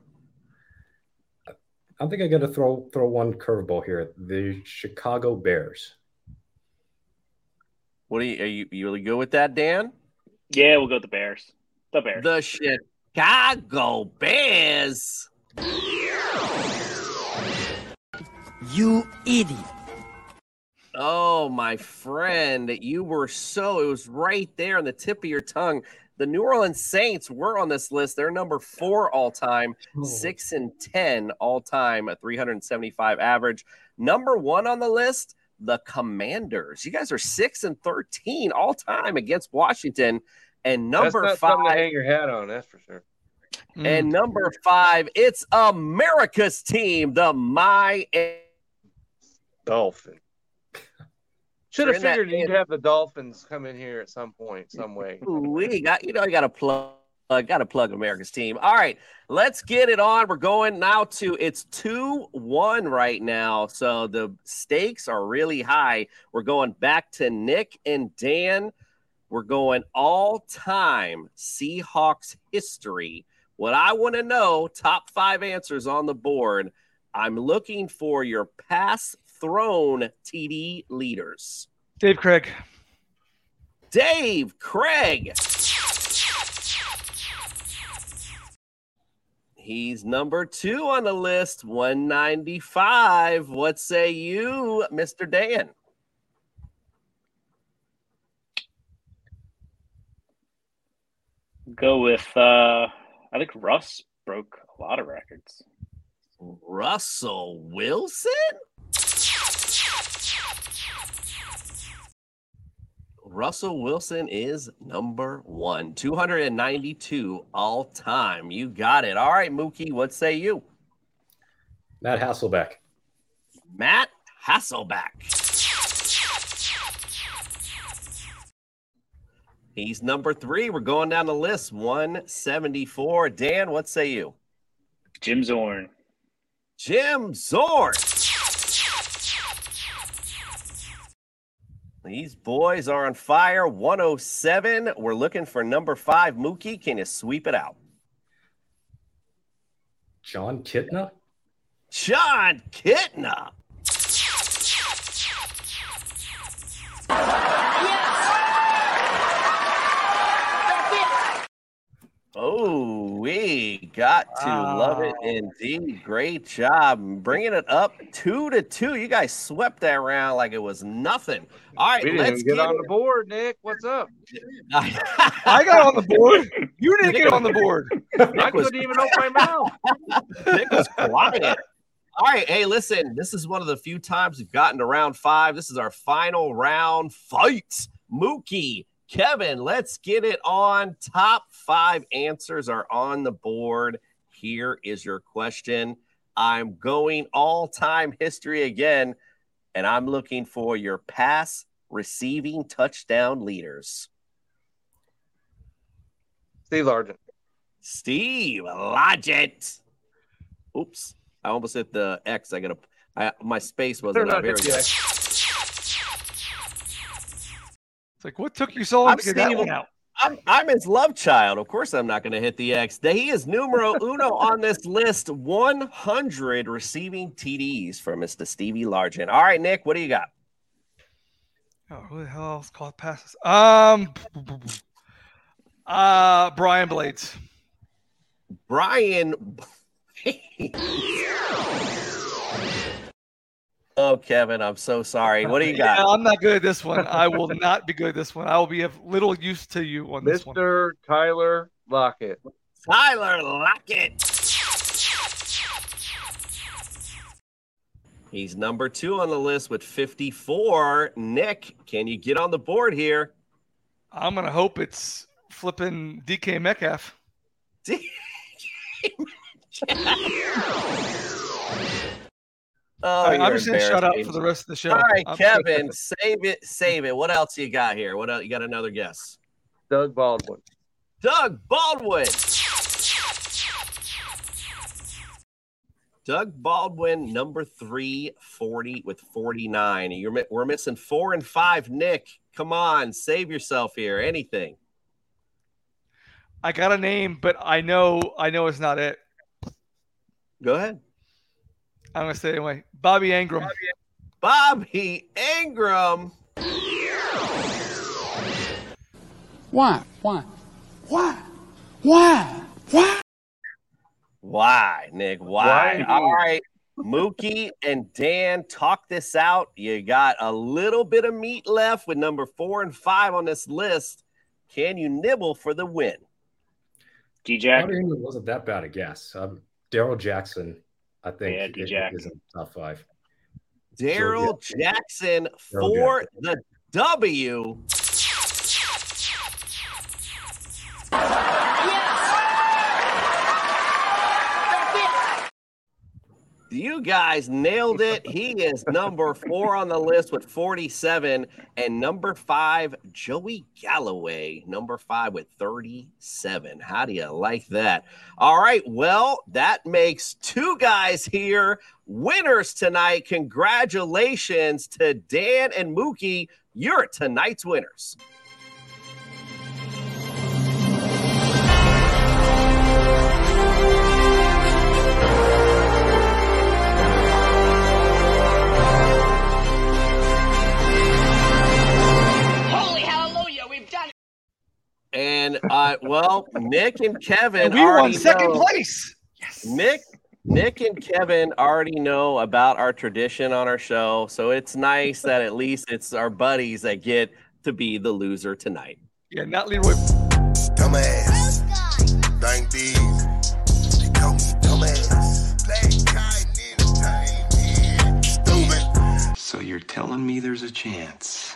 I think I got to throw throw one curveball here. The Chicago Bears. What are you are you, you really good with that, Dan? Yeah, we'll go with the Bears. The Bears. The Chicago Bears. You idiot. Oh, my friend, you were so, it was right there on the tip of your tongue. The New Orleans Saints were on this list. They're number four all time, oh. six and 10 all time, a 375 average. Number one on the list, the Commanders. You guys are six and 13 all time against Washington. And number that's not something to five, hang your hat on. That's for sure. and number five, it's America's team, the My Dolphin. Should have figured you'd have the Dolphins come in here at some point, some way. We got you know you got to plug got to plug America's team. All right, let's get it on. We're going now to it's two one right now, so the stakes are really high. We're going back to Nick and Dan. We're going all time Seahawks history. What I want to know, top five answers on the board. I'm looking for your pass thrown TD leaders. Dave Krieg. Dave Krieg. He's number two on the list, 195. What say you, Mr. Dan? Go with uh I think Russ broke a lot of records. Russell Wilson? Russell Wilson is number one, 292 all time. You got it. All right, Mookie, what say you? Matt Hasselbeck. Matt Hasselbeck. He's number three. We're going down the list. 174. Dan, what say you? Jim Zorn. Jim Zorn. These boys are on fire. 107. We're looking for number five. Mookie, can you sweep it out? Jon Kitna? Jon Kitna. Oh, we got to love it indeed. Great job bringing it up two to two. You guys swept that round like it was nothing. All right, We didn't let's get get on the board, Nick. What's up? I got on the board. You didn't get on the board. I couldn't even open my mouth. [LAUGHS] Nick was quiet. All right, hey, listen. This is one of the few times we've gotten to round five. This is our final round fight. Mookie, Kevin, let's get it on. Top five answers are on the board. Here is your question. I'm going all time history again, and I'm looking for your pass receiving touchdown leaders. Steve Largent. Steve Largent. Oops. I almost hit the X. I gotta my space wasn't up. Here It's like, what took you so long I'm to get that one out? I'm, I'm his love child. Of course, I'm not going to hit the X. He is numero uno [LAUGHS] on this list. 100 receiving TDs for Mr. Stevie Largent. All right, Nick, what do you got? Oh, who the hell else caught passes? Um, uh, Brian Blades. Brian. [LAUGHS] oh, Kevin, I'm so sorry. What do you [LAUGHS] got? Yeah, I'm not good at this one. I will [LAUGHS] not be good at this one. I will be of little use to you on this one. Mr. Tyler Lockett. Tyler Lockett. He's number two on the list with 54. Nick, can you get on the board here? I'm gonna hope it's flipping DK Metcalf. Oh, All right, I'm just gonna shut up for the rest of the show. All right, I'm- Kevin, save it, save it. What else you got here? What else? You got another guess? Doug Baldwin. Doug Baldwin. Doug Baldwin, number three forty with 49. You're, we're missing four and five. Nick, come on, save yourself here. Anything. I got a name, but I know I know it's not it. Go ahead. I'm gonna say it anyway. Bobby Engram. Bobby Engram. Why? Why? Why? Why? Why? Why, Nick? Why? Why? All right. Mookie and Dan, talk this out. You got a little bit of meat left with number four and five on this list. Can you nibble for the win? dj jack Bobby Engram wasn't that bad a guess. Um, Darrell Jackson, I think, Yeah, is- D-Jack. is in the top five. Darrell Jackson Darrell for the W. You guys nailed it. He is number four on the list with 47. And number five, Joey Galloway, number five with 37. How do you like that? All right. Well, that makes two guys here winners tonight. Congratulations to Dan and Mookie. You're tonight's winners. And uh, well, Nick and Kevin And we won already second know- place. Nick, Nick and Kevin already know about our tradition on our show, so it's nice that at least it's our buddies that get to be the loser tonight. Yeah, not Leroy. Dumbass. Thank these. They call me dumbass. Stupid. So you're telling me there's a chance?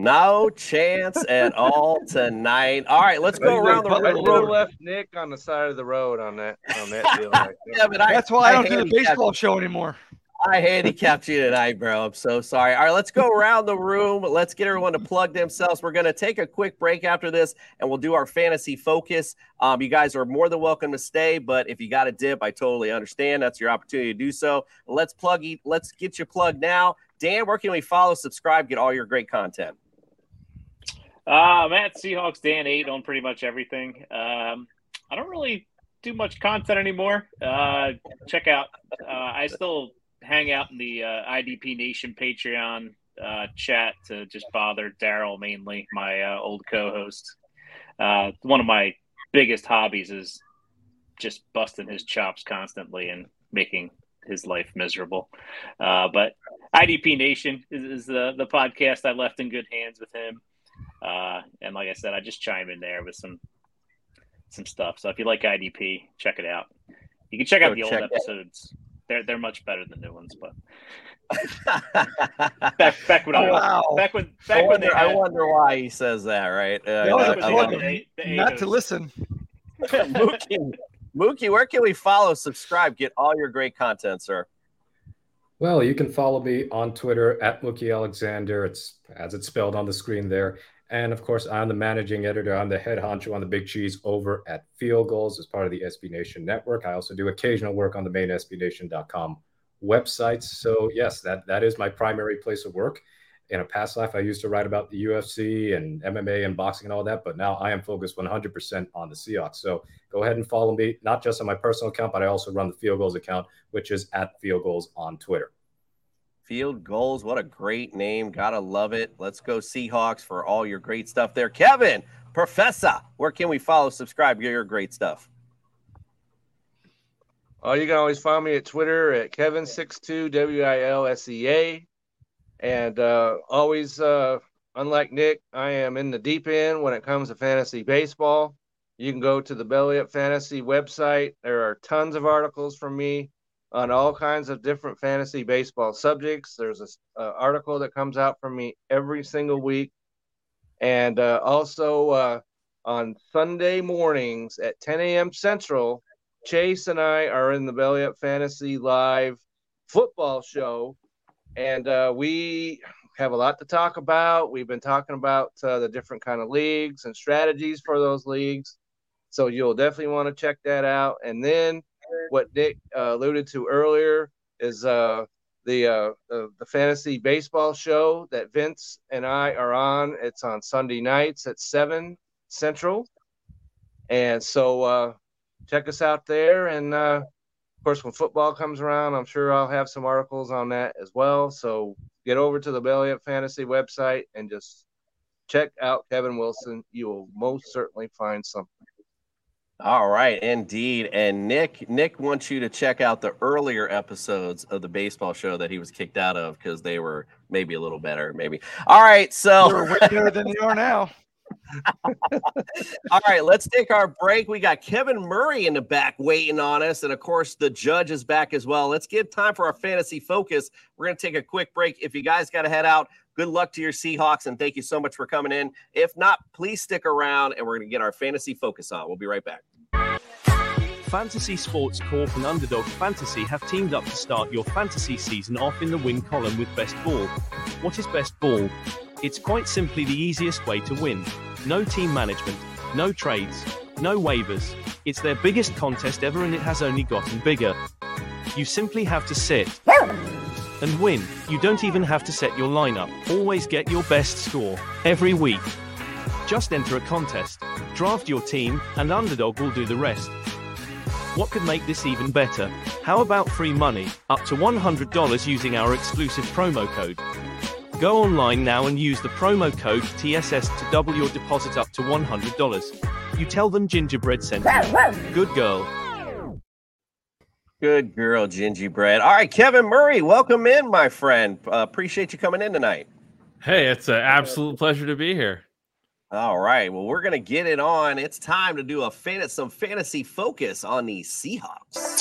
No chance at all tonight. All right, let's go around the I should have room. left Nick on the side of the road on that on that deal. Right. Yeah, [LAUGHS] but I- That's why I don't do the baseball show anymore. I handicapped you tonight, bro. I'm so sorry. All right, let's go around the room. Let's get everyone to plug themselves. We're going to take a quick break after this, and we'll do our fantasy focus. Um, you guys are more than welcome to stay, but if you got a dip, I totally understand. That's your opportunity to do so. Let's plug. e- Let's get you plugged now. Dan, where can we follow, subscribe, get all your great content? Uh, I'm at Seahawks Dan eight on pretty much everything. Um, I don't really do much content anymore. Uh, check out. Uh, I still hang out in the uh, IDP Nation Patreon uh, chat to just bother Daryl mainly, my uh, old co-host. Uh, one of my biggest hobbies is just busting his chops constantly and making his life miserable. Uh, but IDP Nation is, is the the podcast I left in good hands with him. Uh, and like I said, I just chime in there with some some stuff. So if you like IDP, check it out. You can check out Go the old check it. episodes. They're they're much better than new ones, but [LAUGHS] back back when I Oh, was wow. back when I back when they wonder, I wonder why he says that, right? Uh, No, I- they I told love not to listen. [LAUGHS] Mookie, Mookie, where can we follow, subscribe, get all your great content, sir? Well, you can follow me on Twitter at Mookie Alexander. It's as it's spelled on the screen there. And of course, I'm the managing editor. I'm the head honcho on the Big Cheese over at Field Gulls as part of the SB Nation network. I also do occasional work on the main SBNation.com websites. So yes, that that is my primary place of work. In a past life, I used to write about the UFC and MMA and boxing and all that, but now I am focused 100% on the Seahawks. So go ahead and follow me, not just on my personal account, but I also run the Field Gulls account, which is at Field Gulls on Twitter. Field Gulls. What a great name. Gotta love it. Let's go Seahawks for all your great stuff there. Kevin, Professor, where can we follow, subscribe, get your great stuff? Oh, you can always find me at Twitter at Kevin62 W I L S E A. And uh, always, uh, unlike Nick, I am in the deep end when it comes to fantasy baseball. You can go to the Belly Up Fantasy website. There are tons of articles from me on all kinds of different fantasy baseball subjects. There's a uh, article that comes out from me every single week. And uh, also uh, on Sunday mornings at 10 a.m. Central, Chase and I are in the Belly Up Fantasy Live football show, and uh, we have a lot to talk about. We've been talking about uh, the different kind of leagues and strategies for those leagues, so you'll definitely want to check that out. And then what Nick uh, alluded to earlier is uh, the uh, the the fantasy baseball show that Vince and I are on. It's on Sunday nights at seven Central, and so uh, check us out there. And of course, when football comes around, I'm sure I'll have some articles on that as well. So get over to the Belly Up Fantasy website and just check out Kevin Wilson. You will most certainly find something. All right, indeed. And Nick, Nick wants you to check out the earlier episodes of the baseball show that he was kicked out of because they were maybe a little better, maybe. All right, so They're way better than they are now. [LAUGHS] [LAUGHS] All right, let's take our break. We got Kevin Murray in the back waiting on us. And of course, the judge is back as well. Let's give time for our fantasy focus. We're going to take a quick break. If you guys got to head out, good luck to your Seahawks. And thank you so much for coming in. If not, please stick around and we're going to get our fantasy focus on. We'll be right back. Fantasy Sports Corp and Underdog Fantasy have teamed up to start your fantasy season off in the win column with Best Ball. What is Best Ball? It's quite simply the easiest way to win. No team management, no trades, no waivers. It's their biggest contest ever and it has only gotten bigger. You simply have to sit and win. You don't even have to set your lineup. Always get your best score every week. Just enter a contest, draft your team, and Underdog will do the rest. What could make this even better? How about free money, up to $100 using our exclusive promo code? Go online now and use the promo code TSS to double your deposit up to $100. You tell them Gingerbread sent you. Good girl. Good girl, Gingerbread. All right, Kevin Murray, welcome in, my friend. Uh, appreciate you coming in tonight. Hey, it's an absolute pleasure to be here. All right. Well, we're gonna get it on. It's time to do a fan- some fantasy focus on the Seahawks.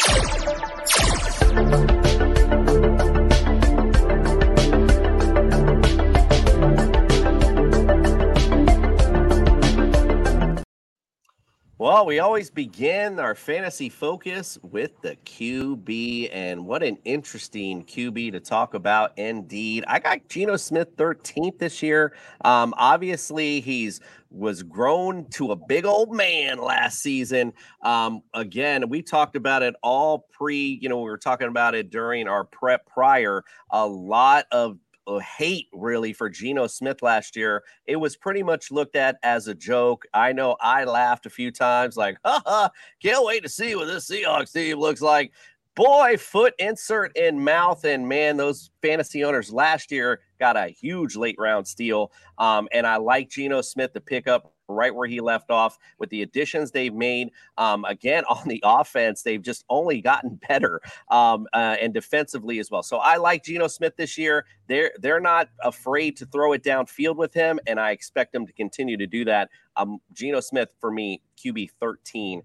Well, we always begin our fantasy focus with the QB, and what an interesting QB to talk about indeed. I got Geno Smith 13th this year. Um, obviously, he's was grown to a big old man last season. Um, again, we talked about it all pre, you know, we were talking about it during our prep prior. A lot of hate really for Geno Smith last year. It was pretty much looked at as a joke. I know I laughed a few times, like, [LAUGHS] haha, can't wait to see what this Seahawks team looks like. Boy, foot insert in mouth. And man, those fantasy owners last year got a huge late round steal. Um, and I like Geno Smith to pick up right where he left off with the additions they've made. Um, again, [LAUGHS] on the offense, they've just only gotten better um, uh, and defensively as well. So I like Geno Smith this year. They're they're not afraid to throw it downfield with him, and I expect them to continue to do that. Um, Geno Smith for me, QB thirteen.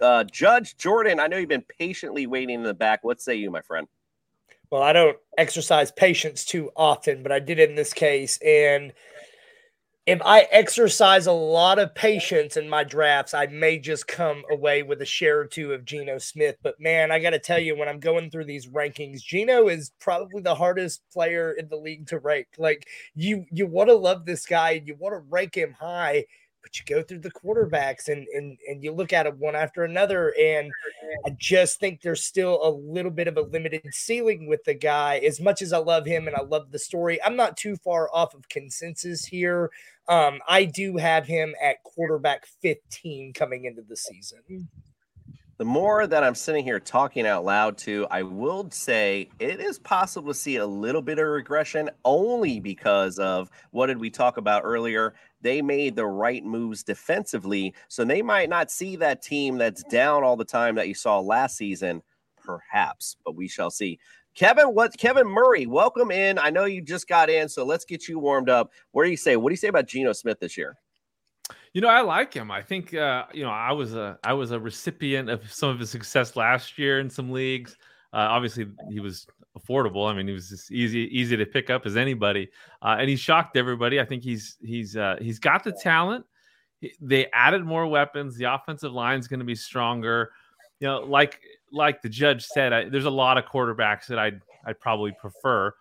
Uh, Judge Jordan, I know you've been patiently waiting in the back. What say you, my friend? Well, I don't exercise patience too often, but I did in this case. And if I exercise a lot of patience in my drafts, I may just come away with a share or two of Geno Smith. But man, I got to tell you, when I'm going through these rankings, Geno is probably the hardest player in the league to rank. Like you, you want to love this guy and you want to rank him high, but you go through the quarterbacks and and and you look at them one after another, and I just think there's still a little bit of a limited ceiling with the guy. As much as I love him and I love the story, I'm not too far off of consensus here. Um, I do have him at quarterback 15 coming into the season. The more that I'm sitting here talking out loud to, I will say it is possible to see a little bit of regression only because of what did we talk about earlier? They made the right moves defensively. So they might not see that team that's down all the time that you saw last season, perhaps, but we shall see. Kevin, what Kevin Murray, welcome in. I know you just got in, so let's get you warmed up. What do you say? What do you say about Geno Smith this year? You know, I like him. I think uh, you know, I was a I was a recipient of some of his success last year in some leagues. Uh, obviously, he was affordable. I mean, he was easy easy to pick up as anybody, uh, and he shocked everybody. I think he's he's uh, he's got the talent. They added more weapons. The offensive line is going to be stronger. You know, like like the judge said, I, there's a lot of quarterbacks that I'd I'd probably prefer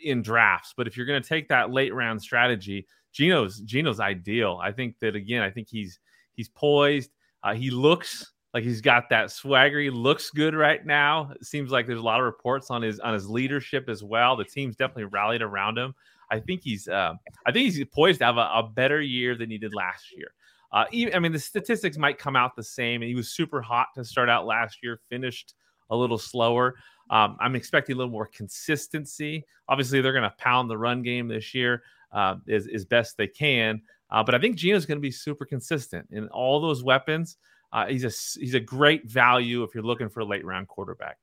in drafts. But if you're going to take that late round strategy, Gino's Geno's ideal. I think that again, I think he's he's poised. Uh, he looks like he's got that swagger. He looks good right now. It seems like there's a lot of reports on his on his leadership as well. The team's definitely rallied around him. I think he's uh, I think he's poised to have a, a, better year than he did last year. Uh, even, I mean, the statistics might come out the same. He was super hot to start out last year, finished a little slower. Um, I'm expecting a little more consistency. Obviously, they're going to pound the run game this year uh, as, as best they can. Uh, but I think Geno's going to be super consistent in all those weapons. Uh, he's a he's a great value if you're looking for a late round quarterback.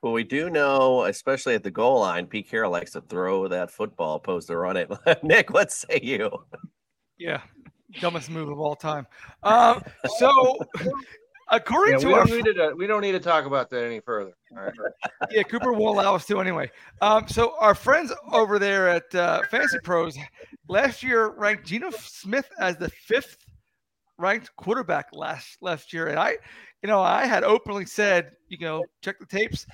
Well, we do know, especially at the goal line, Pete Carroll likes to throw that football opposed to run it. [LAUGHS] Nick, what say you? Yeah, dumbest move of all time. Um, so According yeah, to we our don't, need to, we don't need to talk about that any further. All right. yeah, Cooper won't allow us to anyway. Um, so our friends over there at uh, Fantasy Pros last year ranked Geno Smith as the fifth ranked quarterback last last year, and I, you know, I had openly said, you know, check the tapes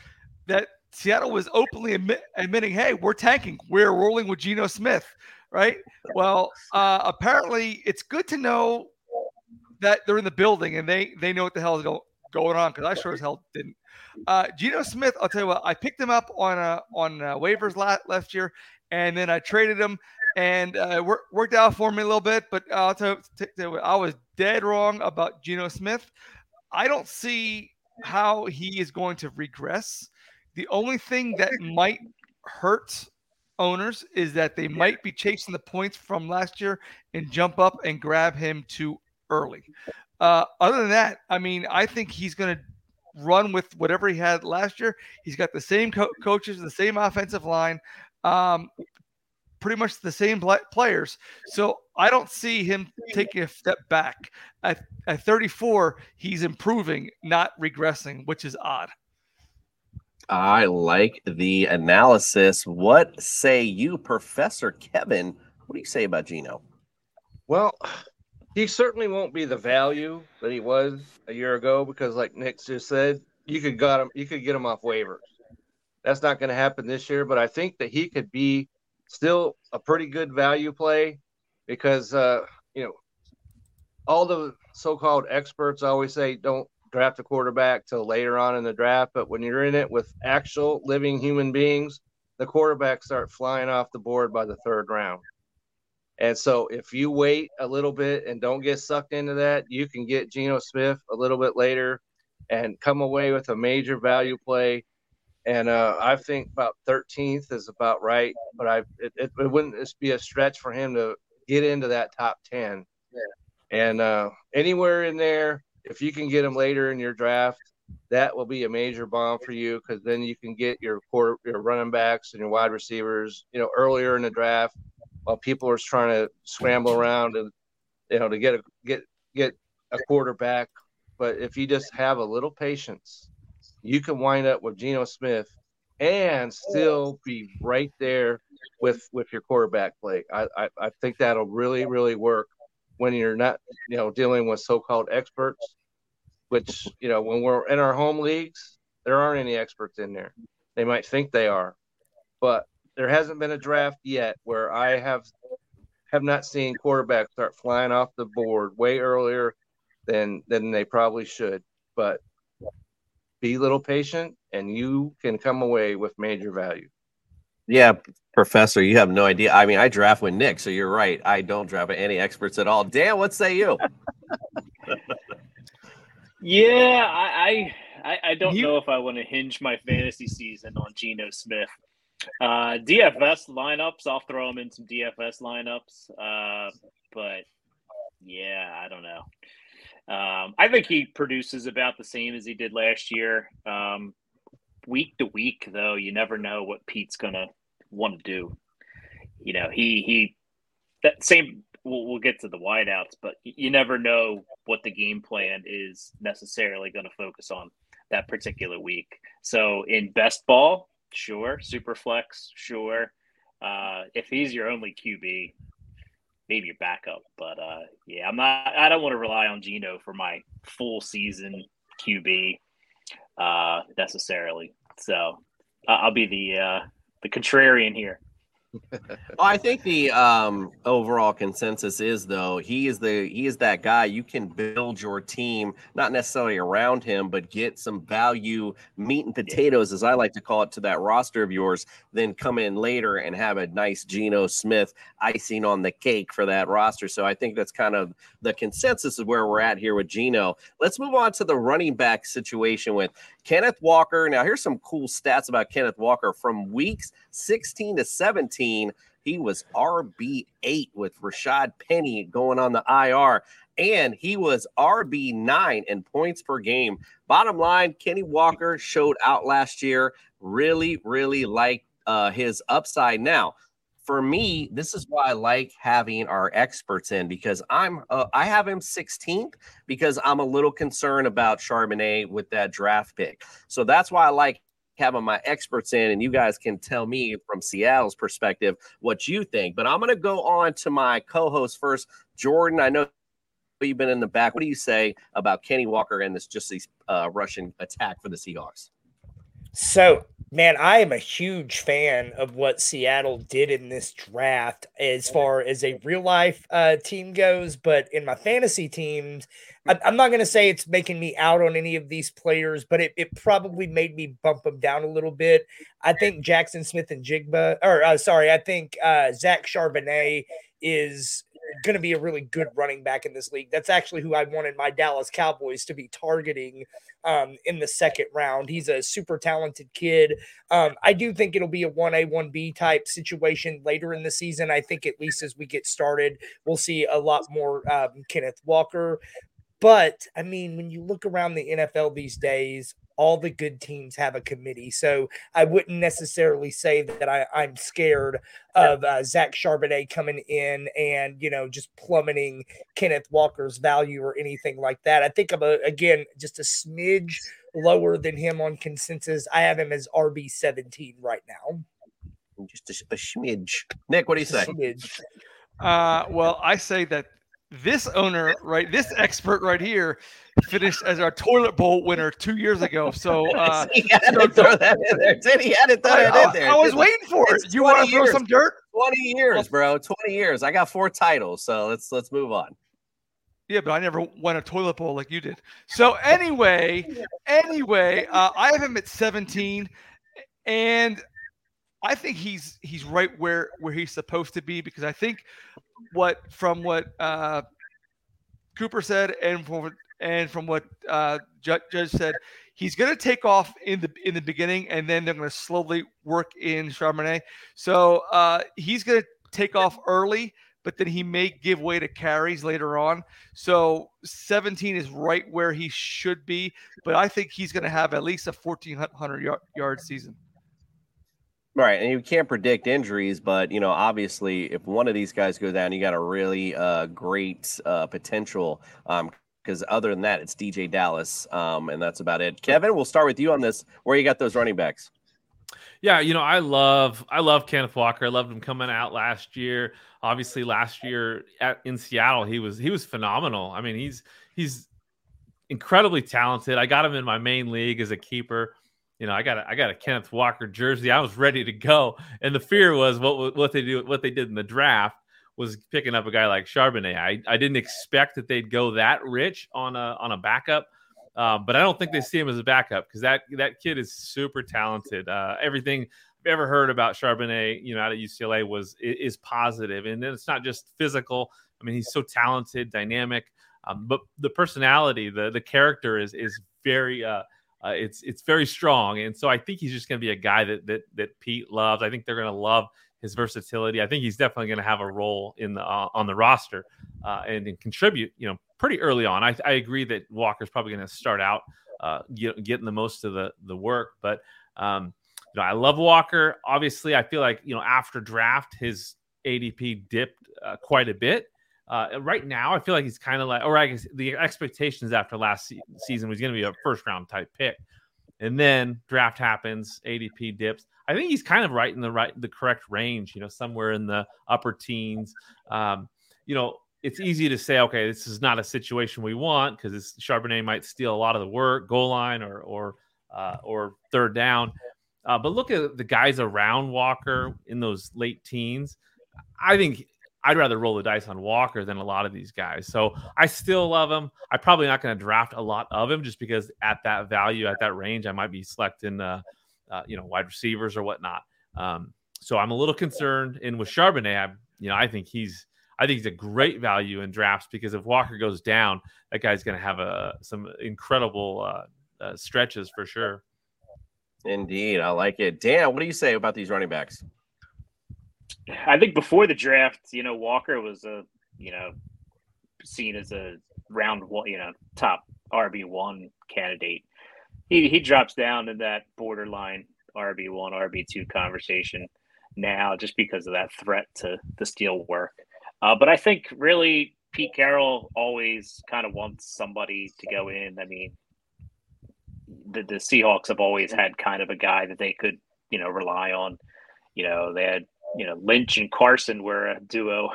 that Seattle was openly admit, admitting, hey, we're tanking, we're rolling with Geno Smith, right? Well, uh, apparently, it's good to know that they're in the building and they they know what the hell is go, going on because I sure as hell didn't. Uh, Geno Smith, I'll tell you what, I picked him up on uh, on uh, waivers last, last year, and then I traded him, and uh, work, worked out for me a little bit. But I'll tell you, I was dead wrong about Geno Smith. I don't see how he is going to regress. The only thing that [LAUGHS] might hurt owners is that they might be chasing the points from last year and jump up and grab him too early. Uh, other than that, I mean, I think he's going to run with whatever he had last year. He's got the same co- coaches, the same offensive line, um, pretty much the same players. So I don't see him taking a step back. At, at 34, he's improving, not regressing, which is odd. I like the analysis. What say you, Professor Kevin? What do you say about Geno? Well, he certainly won't be the value that he was a year ago because, like Nick just said, you could got him, you could get him off waivers. That's not going to happen this year, but I think that he could be still a pretty good value play because uh, you know all the so-called experts always say don't draft a quarterback till later on in the draft, but when you're in it with actual living human beings, the quarterbacks start flying off the board by the third round. And so if you wait a little bit and don't get sucked into that, you can get Geno Smith a little bit later and come away with a major value play. And uh, I think about 13th is about right, but I it, it, it wouldn't just be a stretch for him to get into that top 10. Yeah. And uh, anywhere in there, if you can get him later in your draft, that will be a major bomb for you because then you can get your quarter, your running backs and your wide receivers, you know, earlier in the draft while people are trying to scramble around and you know to get a get get a quarterback. But if you just have a little patience, you can wind up with Geno Smith and still be right there with with your quarterback play. I, I, I think that'll really really work when you're not you know dealing with so-called experts, which you know when we're in our home leagues, there aren't any experts in there. They might think they are, but there hasn't been a draft yet where I have have not seen quarterbacks start flying off the board way earlier than than they probably should. But be a little patient, and you can come away with major value. Yeah, Professor, you have no idea. I mean, I draft with Nick, so you're right. I don't draft with any experts at all. Dan, what say you? [LAUGHS] yeah, I I, I don't you... know if I want to hinge my fantasy season on Geno Smith. Uh, DFS lineups, I'll throw him in some DFS lineups. Uh, but yeah, I don't know. Um, I think he produces about the same as he did last year. Um, week to week, though, you never know what Pete's gonna want to do. You know, he he that same. We'll, we'll get to the wideouts, but you never know what the game plan is necessarily going to focus on that particular week. So in best ball, sure. Super flex, sure. Uh, if he's your only QB, maybe your backup. But uh, yeah, I'm not. I don't want to rely on Geno for my full season QB uh, necessarily. So I'll be the uh, the contrarian here well, I think the um, overall consensus is though he is the he is that guy you can build your team not necessarily around him, but get some value meat and potatoes, as I like to call it, to that roster of yours. Then come in later and have a nice Geno Smith icing on the cake for that roster. So I think that's kind of the consensus of where we're at here with Geno. Let's move on to the running back situation with Kenneth Walker. Now here's some cool stats about Kenneth Walker from weeks 16 to 17 he was RB8 with Rashaad Penny going on the IR, and he was RB9 in points per game. Bottom line, Kenny Walker showed out last year. Really, really like uh, his upside. Now, for me, this is why I like having our experts in because I'm uh, I have him 16th because I'm a little concerned about Charbonnet with that draft pick. So that's why I like having my experts in, and you guys can tell me from Seattle's perspective what you think. But I'm going to go on to my co-host first, Jordan. I know you've been in the back. What do you say about Kenny Walker and this just this uh, Russian attack for the Seahawks? So, man, I am a huge fan of what Seattle did in this draft as far as a real life uh, team goes. But in my fantasy teams, I'm not going to say it's making me out on any of these players, but it, it probably made me bump them down a little bit. I think Jaxon Smith-Njigba, or uh, sorry, I think uh, Zach Charbonnet is going to be a really good running back in this league. That's actually who I wanted my Dallas Cowboys to be targeting um, in the second round. He's a super talented kid. Um, I do think it'll be a 1A, 1B type situation later in the season. I think at least as we get started, we'll see a lot more um, Kenneth Walker. But I mean, when you look around the NFL these days, all the good teams have a committee. So I wouldn't necessarily say that I, am scared of uh, Zach Charbonnet coming in and, you know, just plummeting Kenneth Walker's value or anything like that. I think I'm, a, again, just a smidge lower than him on consensus. I have him as RB 17 right now. Just a, a smidge. Nick, what do you say? Uh, well, I say that this owner, right, this expert right here, finished as our toilet bowl winner two years ago. [LAUGHS] So, uh, he had so to throw that in there. Did he had to throw it in there? I was waiting for it. You want to throw some dirt? Twenty years, bro. Twenty years. I got four titles, so let's let's move on. Yeah, but I never won a toilet bowl like you did. So anyway, anyway, [LAUGHS] uh, I have him at 17, and I think he's he's right where where he's supposed to be because I think what from what uh, Cooper said and from and from what uh, Judge, said, he's going to take off in the in the beginning, and then they're going to slowly work in Charbonnet. So uh, he's going to take off early, but then he may give way to carries later on. So 17 is right where he should be, but I think he's going to have at least a 1400 yard, yard season. Right, and you can't predict injuries, but you know, obviously, if one of these guys go down, you got a really uh, great uh, potential. Um, because other than that, it's DeeJay Dallas, um, and that's about it. Kevin, we'll start with you on this. Where you got those running backs? Yeah, you know, I love I love Kenneth Walker. I loved him coming out last year. Obviously, last year at, in Seattle, he was he was phenomenal. I mean, he's he's incredibly talented. I got him in my main league as a keeper you know, I got a, I got a Kenneth Walker jersey. I was ready to go, and the fear was what what they do what they did in the draft was picking up a guy like Charbonnet. I, I didn't expect that they'd go that rich on a on a backup, uh, but I don't think they see him as a backup because that that kid is super talented. Uh, everything I've ever heard about Charbonnet, you know, out of UCLA was is positive, and it's not just physical. I mean, he's so talented, dynamic, um, but the personality, the the character is is very. Uh, uh, it's it's very strong, and so I think he's just going to be a guy that that that Pete loves. I think they're going to love his versatility. I think he's definitely going to have a role in the uh, on the roster uh, and, and, contribute. You know, pretty early on. I, I agree that Walker's probably going to start out uh, get, getting the most of the the work, but um, you know, I love Walker. Obviously, I feel like you know after draft his ADP dipped uh, quite a bit. Uh, right now, I feel like he's kind of like, or I guess the expectations after last se- season was going to be a first round type pick, and then draft happens, ADP dips. I think he's kind of right in the right, the correct range. You know, somewhere in the upper teens. Um, you know, it's easy to say, okay, this is not a situation we want because Charbonnet might steal a lot of the work, goal line or or uh, or third down. Uh, but look at the guys around Walker in those late teens. I think I'd rather roll the dice on Walker than a lot of these guys. So I still love him. I'm probably not going to draft a lot of him just because at that value, at that range, I might be selecting, uh, uh, you know, wide receivers or whatnot. Um, so I'm a little concerned. And with Charbonnet, I, you know, I think he's, I think he's a great value in drafts because if Walker goes down, that guy's going to have a some incredible uh, uh, stretches for sure. Indeed, I like it. Dan, what do you say about these running backs? I think before the draft, you know, Walker was a, you know, seen as a round one, you know, top RB one candidate. He he drops down in that borderline RB one, RB two conversation now, just because of that threat to the steel work. Uh, but I think really Pete Carroll always kind of wants somebody to go in. I mean, the the Seahawks have always had kind of a guy that they could, you know, rely on. You know, they had you know Lynch and Carson were a duo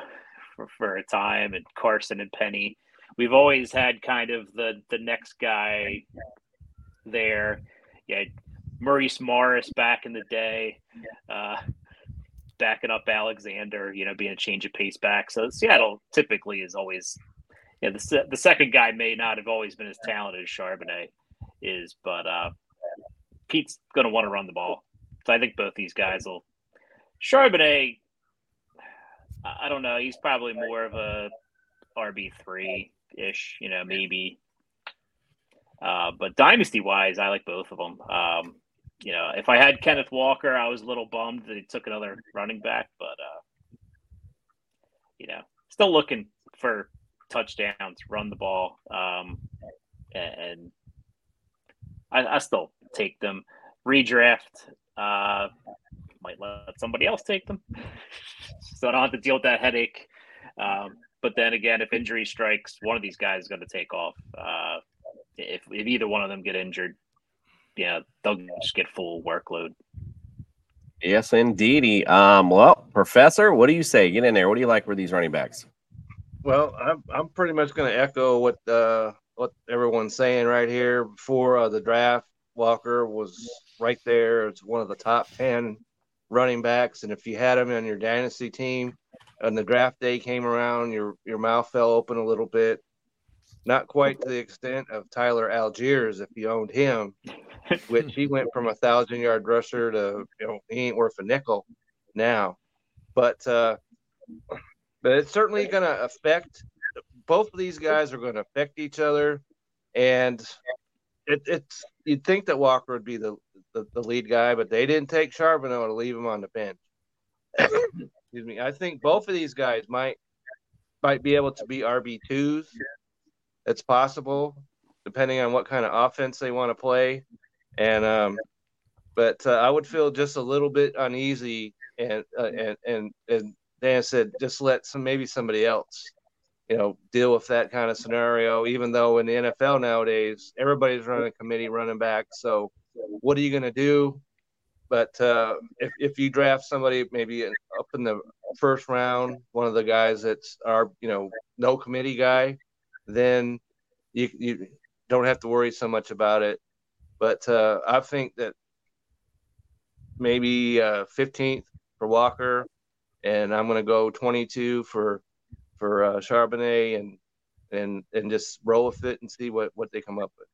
for, for a time, and Carson and Penny. We've always had kind of the the next guy there. Yeah, Maurice Morris back in the day, uh, backing up Alexander. You know, being a change of pace back. So Seattle typically is always. Yeah, the the second guy may not have always been as talented as Charbonnet is, but uh, Pete's going to want to run the ball. So I think both these guys will Charbonnet, I don't know. He's probably more of a RB three ish, you know, maybe. Uh, but dynasty wise, I like both of them. Um, you know, if I had Kenneth Walker, I was a little bummed that he took another running back, but uh, you know, still looking for touchdowns, run the ball, um, and I, I still take them. Redraft, uh, might let somebody else take them, [LAUGHS] so I don't have to deal with that headache. Um, but then again, if injury strikes, one of these guys is going to take off. Uh, if, if either one of them get injured, yeah, they'll just get full workload. Yes, indeedy. Um, well, Professor, what do you say? Get in there. What do you like for these running backs? Well, I'm I'm pretty much going to echo what uh, what everyone's saying right here. Before uh, the draft, Walker was right there. It's one of the top ten running backs, and if you had them on your dynasty team, and the draft day came around, your your mouth fell open a little bit. Not quite to the extent of Tyler Allgeier if you owned him, [LAUGHS] which he went from a thousand yard rusher to you know he ain't worth a nickel now, but uh, but it's certainly going to affect both of these guys are going to affect each other, and it, it's you'd think that Walker would be the, the, the lead guy, but they didn't take Charbonnet to leave him on the bench. [COUGHS] Excuse me. I think both of these guys might might be able to be RB twos. It's possible, depending on what kind of offense they want to play, and um, but uh, I would feel just a little bit uneasy, and uh, and and and Dan said just let some maybe somebody else you know, deal with that kind of scenario. Even though in the NFL nowadays, everybody's running a committee running back. So, what are you going to do? But uh, if if you draft somebody maybe up in the first round, one of the guys that's our you know no committee guy, then you you don't have to worry so much about it. But uh, I think that maybe uh, 15th for Walker, and I'm going to go 22 for for uh, Charbonnet and and and just roll with it and see what what they come up with.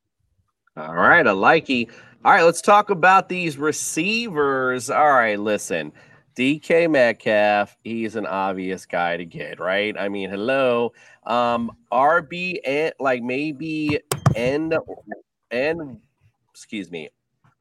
All right, I like you. All right, let's talk about these receivers. All right, listen. DK Metcalf, he's an obvious guy to get, right? I mean, hello. Um, RB and like maybe end and excuse me,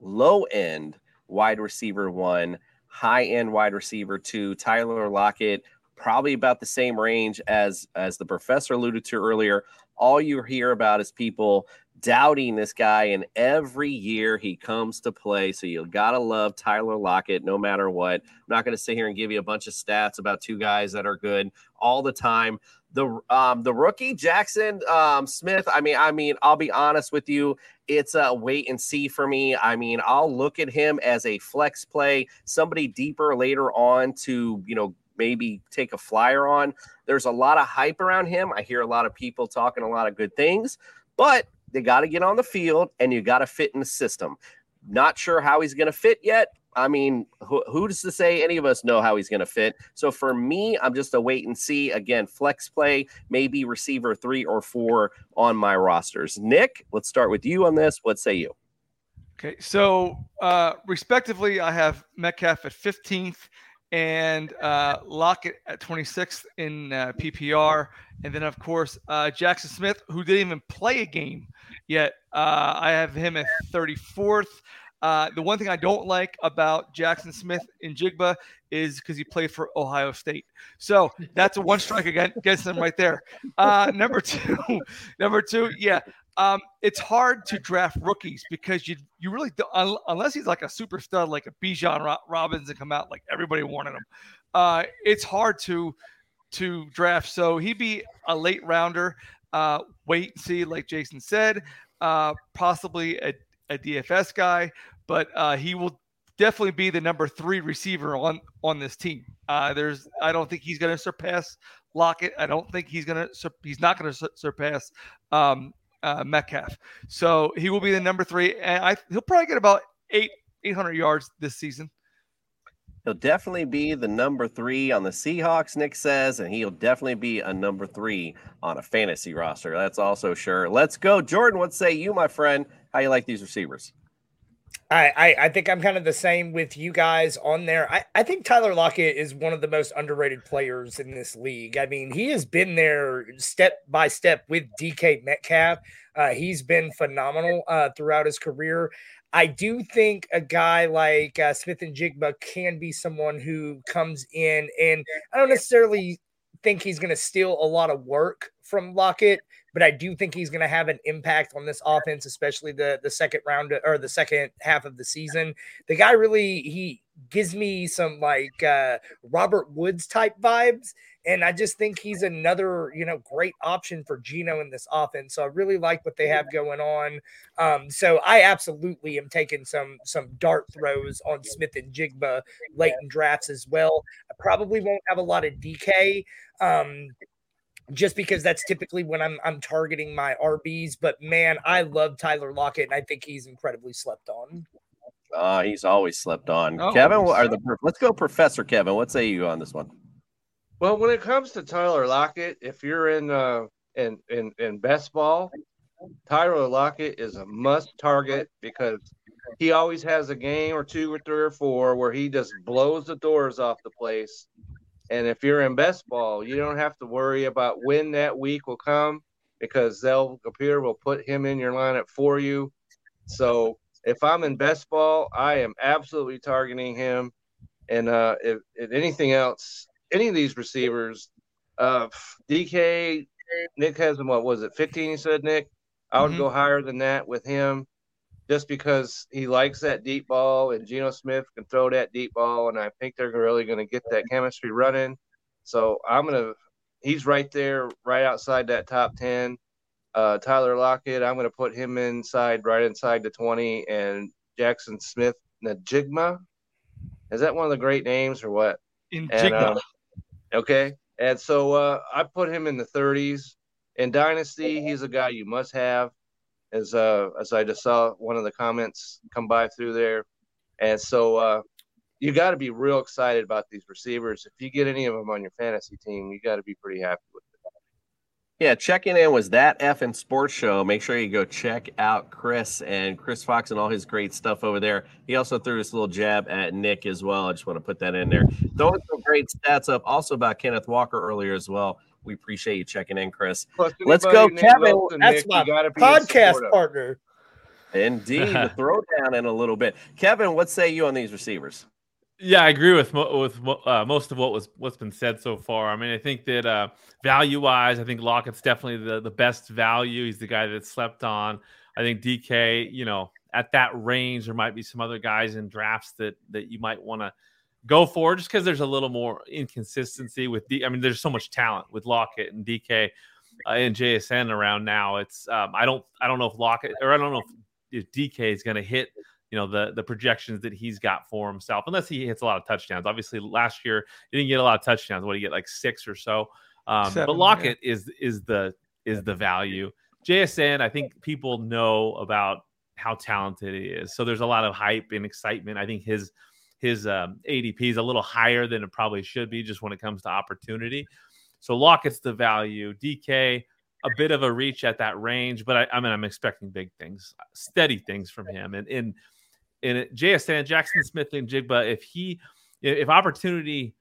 low end wide receiver one, high end wide receiver two, Tyler Lockett, probably about the same range as as the professor alluded to earlier. All you hear about is people doubting this guy, and every year he comes to play. So you gotta love Tyler Lockett, no matter what. I'm not gonna sit here and give you a bunch of stats about two guys that are good all the time. The um the rookie Jaxon um Smith. I mean, I mean, I'll be honest with you. It's a wait and see for me. I mean, I'll look at him as a flex play, somebody deeper later on to you know maybe take a flyer on. There's a lot of hype around him. I hear a lot of people talking a lot of good things, but they got to get on the field and you got to fit in the system. Not sure how he's going to fit yet. I mean, who, who's to say any of us know how he's going to fit? So for me, I'm just a wait and see. Again, flex play, maybe receiver three or four on my rosters. Nick, let's start with you on this. What say you? Okay, so uh, respectively, I have Metcalf at 15th and uh, Lockett at 26th in uh, PPR. And then, of course, uh, Jaxon Smith, who didn't even play a game yet. Uh, I have him at 34th. Uh, the one thing I don't like about Jackson Smith in Jigba is because he played for Ohio State. So that's a one strike against him right there. Uh, number two, [LAUGHS] number two, yeah, um, it's hard to draft rookies because you you really do, unless he's like a super stud like a Bijan Robinson and come out like everybody wanted him. Uh, it's hard to to draft. So he'd be a late rounder. Uh, wait and see, like Jason said, uh, possibly a, a DFS guy, but uh, he will definitely be the number three receiver on on this team. Uh, there's I don't think he's going to surpass Lockett. I don't think he's going to he's not going to su- surpass um, uh, Metcalf. So he will be the number three, and I he'll probably get about eight eight hundred yards this season. He'll definitely be the number three on the Seahawks, Nick says, and he'll definitely be a number three on a fantasy roster. That's also sure. Let's go, Jordan. What say you, my friend? How you like these receivers? I, I, I think I'm kind of the same with you guys on there. I, I think Tyler Lockett is one of the most underrated players in this league. I mean, he has been there step by step with DK Metcalf. Uh, he's been phenomenal uh, throughout his career. I do think a guy like uh, Smith-Njigba can be someone who comes in, and I don't necessarily think he's going to steal a lot of work from Lockett but I do think he's going to have an impact on this offense, especially the the second round or the second half of the season. The guy really he gives me some like uh, Robert Woods type vibes. And I just think he's another, you know, great option for Geno in this offense. So I really like what they have going on. Um, so I absolutely am taking some some dart throws on Smith-Njigba late in drafts as well. I probably won't have a lot of DK. Um, just because that's typically when I'm I'm targeting my RBs. But man, I love Tyler Lockett, and I think he's incredibly slept on. Uh, he's always slept on. Oh, Kevin, are the let's go, Professor Kevin. What say you on this one? Well, when it comes to Tyler Lockett, if you're in uh in in in best ball, Tyler Lockett is a must target because he always has a game or two or three or four where he just blows the doors off the place. And if you're in best ball, you don't have to worry about when that week will come because they'll computer will put him in your lineup for you. So if I'm in best ball, I am absolutely targeting him. And uh, if, if anything else, any of these receivers, uh, DK, Nick has him. What was it? 15? You said Nick. I would Mhm. go higher than that with him, just because he likes that deep ball, and Geno Smith can throw that deep ball, and I think they're really going to get that chemistry running. So I'm gonna. He's right there, right outside that top ten. Uh, Tyler Lockett, I'm going to put him inside, right inside the 20, and Jackson Smith Najigma. Is that one of the great names or what? And, uh, okay. And so uh, I put him in the 30s. In Dynasty, he's a guy you must have, as uh, as I just saw one of the comments come by through there. And so uh, you got to be real excited about these receivers. If you get any of them on your fantasy team, you got to be pretty happy with it. Yeah, checking in was that F and Sports Show. Make sure you go check out Chris and Chris Fox and all his great stuff over there. He also threw this little jab at Nick as well. I just want to put that in there. Throwing some great stats up also about Kenneth Walker earlier as well. We appreciate you checking in, Chris. Plus, Let's go, Kevin. Wilson, That's Nick, my you gotta be in podcast partner. Indeed, the [LAUGHS] throwdown in a little bit. Kevin, what say you on these receivers? Yeah, I agree with mo- with uh, most of what was what's been said so far. I mean, I think that uh, value wise, I think Lockett's definitely the the best value. He's the guy that slept on. I think DK, you know, at that range, there might be some other guys in drafts that that you might want to go for, just because there's a little more inconsistency with D. I mean, there's so much talent with Lockett and DK uh, and JSN around now. It's um, I don't I don't know if Lockett or I don't know if, if DK is going to hit you know the the projections that he's got for himself unless he hits a lot of touchdowns obviously last year he didn't get a lot of touchdowns what did he get like six or so um, Seven, but yeah. lockett is is the is the value jsn i think people know about how talented he is so there's a lot of hype and excitement i think his his um, adp is a little higher than it probably should be just when it comes to opportunity so lockett's the value dk a bit of a reach at that range, but I, I mean, I'm expecting big things, steady things from him. And in in JSN, Jaxon Smith-Njigba, if he, if opportunity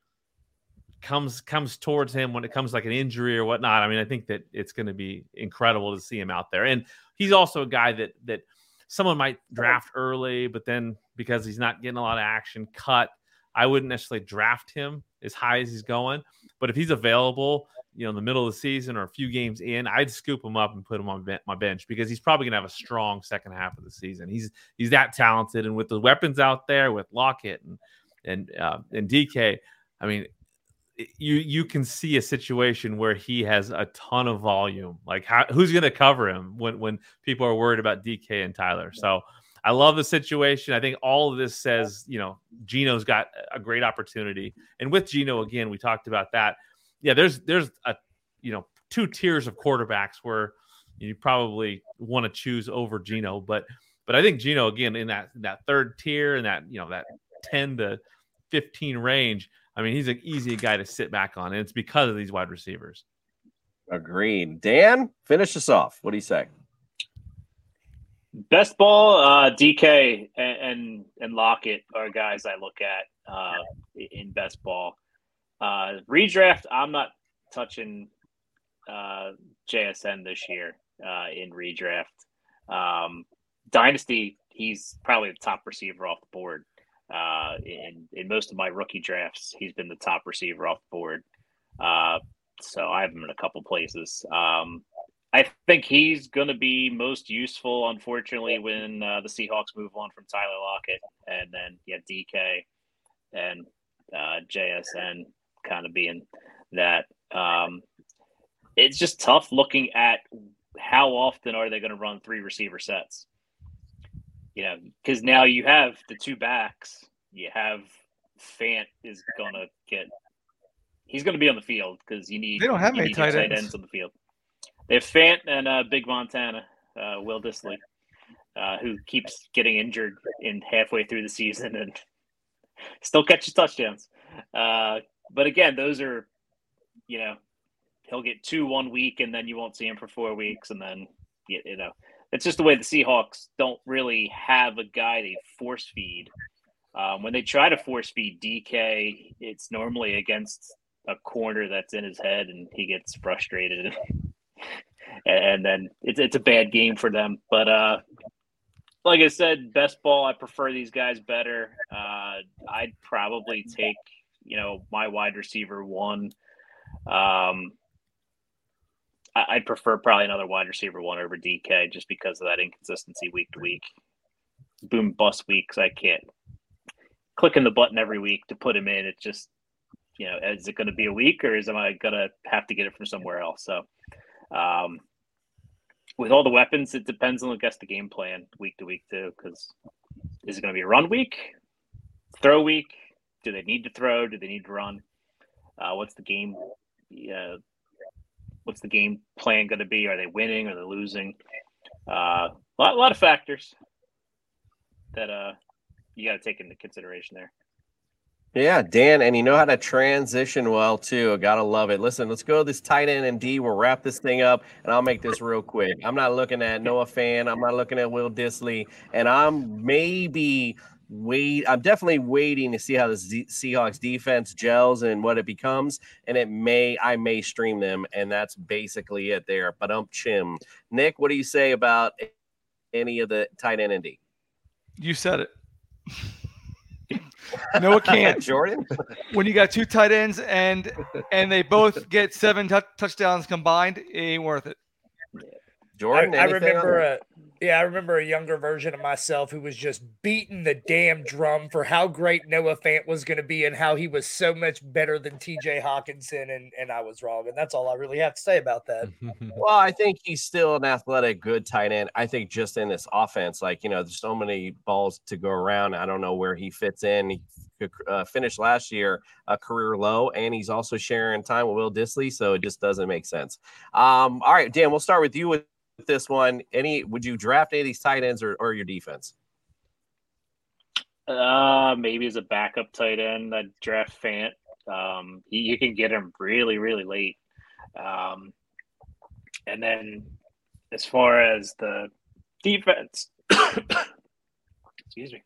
comes comes towards him when it comes like an injury or whatnot, I mean, I think that it's going to be incredible to see him out there. And he's also a guy that that someone might draft early, but then because he's not getting a lot of action, cut. I wouldn't necessarily draft him as high as he's going, but if he's available, you know, in the middle of the season or a few games in, I'd scoop him up and put him on my bench because he's probably going to have a strong second half of the season. He's he's that talented, and with the weapons out there with Lockett and and uh, and DK, I mean, you you can see a situation where he has a ton of volume. Like, how, who's going to cover him when when people are worried about DK and Tyler? So. I love the situation. I think all of this says, you know, Geno's got a great opportunity. And with Geno, again, we talked about that. Yeah, there's there's a you know two tiers of quarterbacks where you probably want to choose over Geno, but but I think Geno again in that that third tier and that you know that 10 to 15 range. I mean, he's an easy guy to sit back on, and it's because of these wide receivers. Agreed. Dan, finish us off. What do you say? Best ball, uh, DK and, and and Lockett are guys I look at uh, in best ball. Uh, redraft, I'm not touching uh, JSN this year uh, in redraft. Um, Dynasty, he's probably the top receiver off the board. Uh, in in most of my rookie drafts, he's been the top receiver off the board. Uh, so I have him in a couple places. Um, I think he's going to be most useful, unfortunately, when uh, the Seahawks move on from Tyler Lockett, and then yeah, DK and uh, JSN kind of being that. Um, it's just tough looking at how often are they going to run three receiver sets. You know, because now you have the two backs. You have Fant is going to get. He's going to be on the field because you need. They don't have need your tight ends. on the field. They have Fant and uh, Big Montana, uh, Will Dissly, uh, who keeps getting injured in halfway through the season and still catches touchdowns. Uh, but again, those are, you know, he'll get two one week and then you won't see him for four weeks, and then you, you know, it's just the way the Seahawks don't really have a guy they force feed. Um, when they try to force feed DK, it's normally against a corner that's in his head, and he gets frustrated, [LAUGHS] then it's it's a bad game for them. But uh, like I said, best ball. I prefer these guys better. Uh, I'd probably take you know my wide receiver one. Um, I- I'd prefer probably another wide receiver one over DK just because of that inconsistency week to week. Boom bust weeks. I can't clicking the button every week to put him in. It's just you know, is it going to be a week or is am I going to have to get it from somewhere else? So, um, with all the weapons, it depends on I guess the game plan week to week too. Because is it going to be a run week, throw week? Do they need to throw? Do they need to run? Uh, what's the game? Yeah, what's the game plan going to be? Are they winning? Are they losing? Uh, a lot, a lot of factors that uh you got to take into consideration there. Yeah, Dan, and you know how to transition well too. Gotta love it. Listen, let's go this tight end and D. We'll wrap this thing up, and I'll make this real quick. I'm not looking at Noah Fant. I'm not looking at Will Dissly, and I'm maybe wait. I'm definitely waiting to see how the Seahawks defense gels and what it becomes, and it may I may stream them, and that's basically it there. But um, chim, Nick, what do you say about any of the tight end and D? You said it. [LAUGHS] no, it can't. [LAUGHS] Jordan. when you got two tight ends and and they both get seven tou- touchdowns combined, it ain't worth it. Jordan, I, I remember that? a yeah, I remember a younger version of myself who was just beating the damn drum for how great Noah Fant was going to be and how he was so much better than T.J. Hockenson, and and I was wrong, and that's all I really have to say about that. [LAUGHS] Well, I think he's still an athletic, good tight end. I think just in this offense, like you know, there's so many balls to go around. I don't know where he fits in. He uh, finished last year a career low, and he's also sharing time with Will Dissly, so it just doesn't make sense. Um, all right, Dan, we'll start with you with this one. Any would you draft any of these tight ends or, or your defense? Uh, maybe as a backup tight end, I'd draft Fant. Um, you, you can get him really, really late. Um, and then as far as the defense, [COUGHS] excuse me,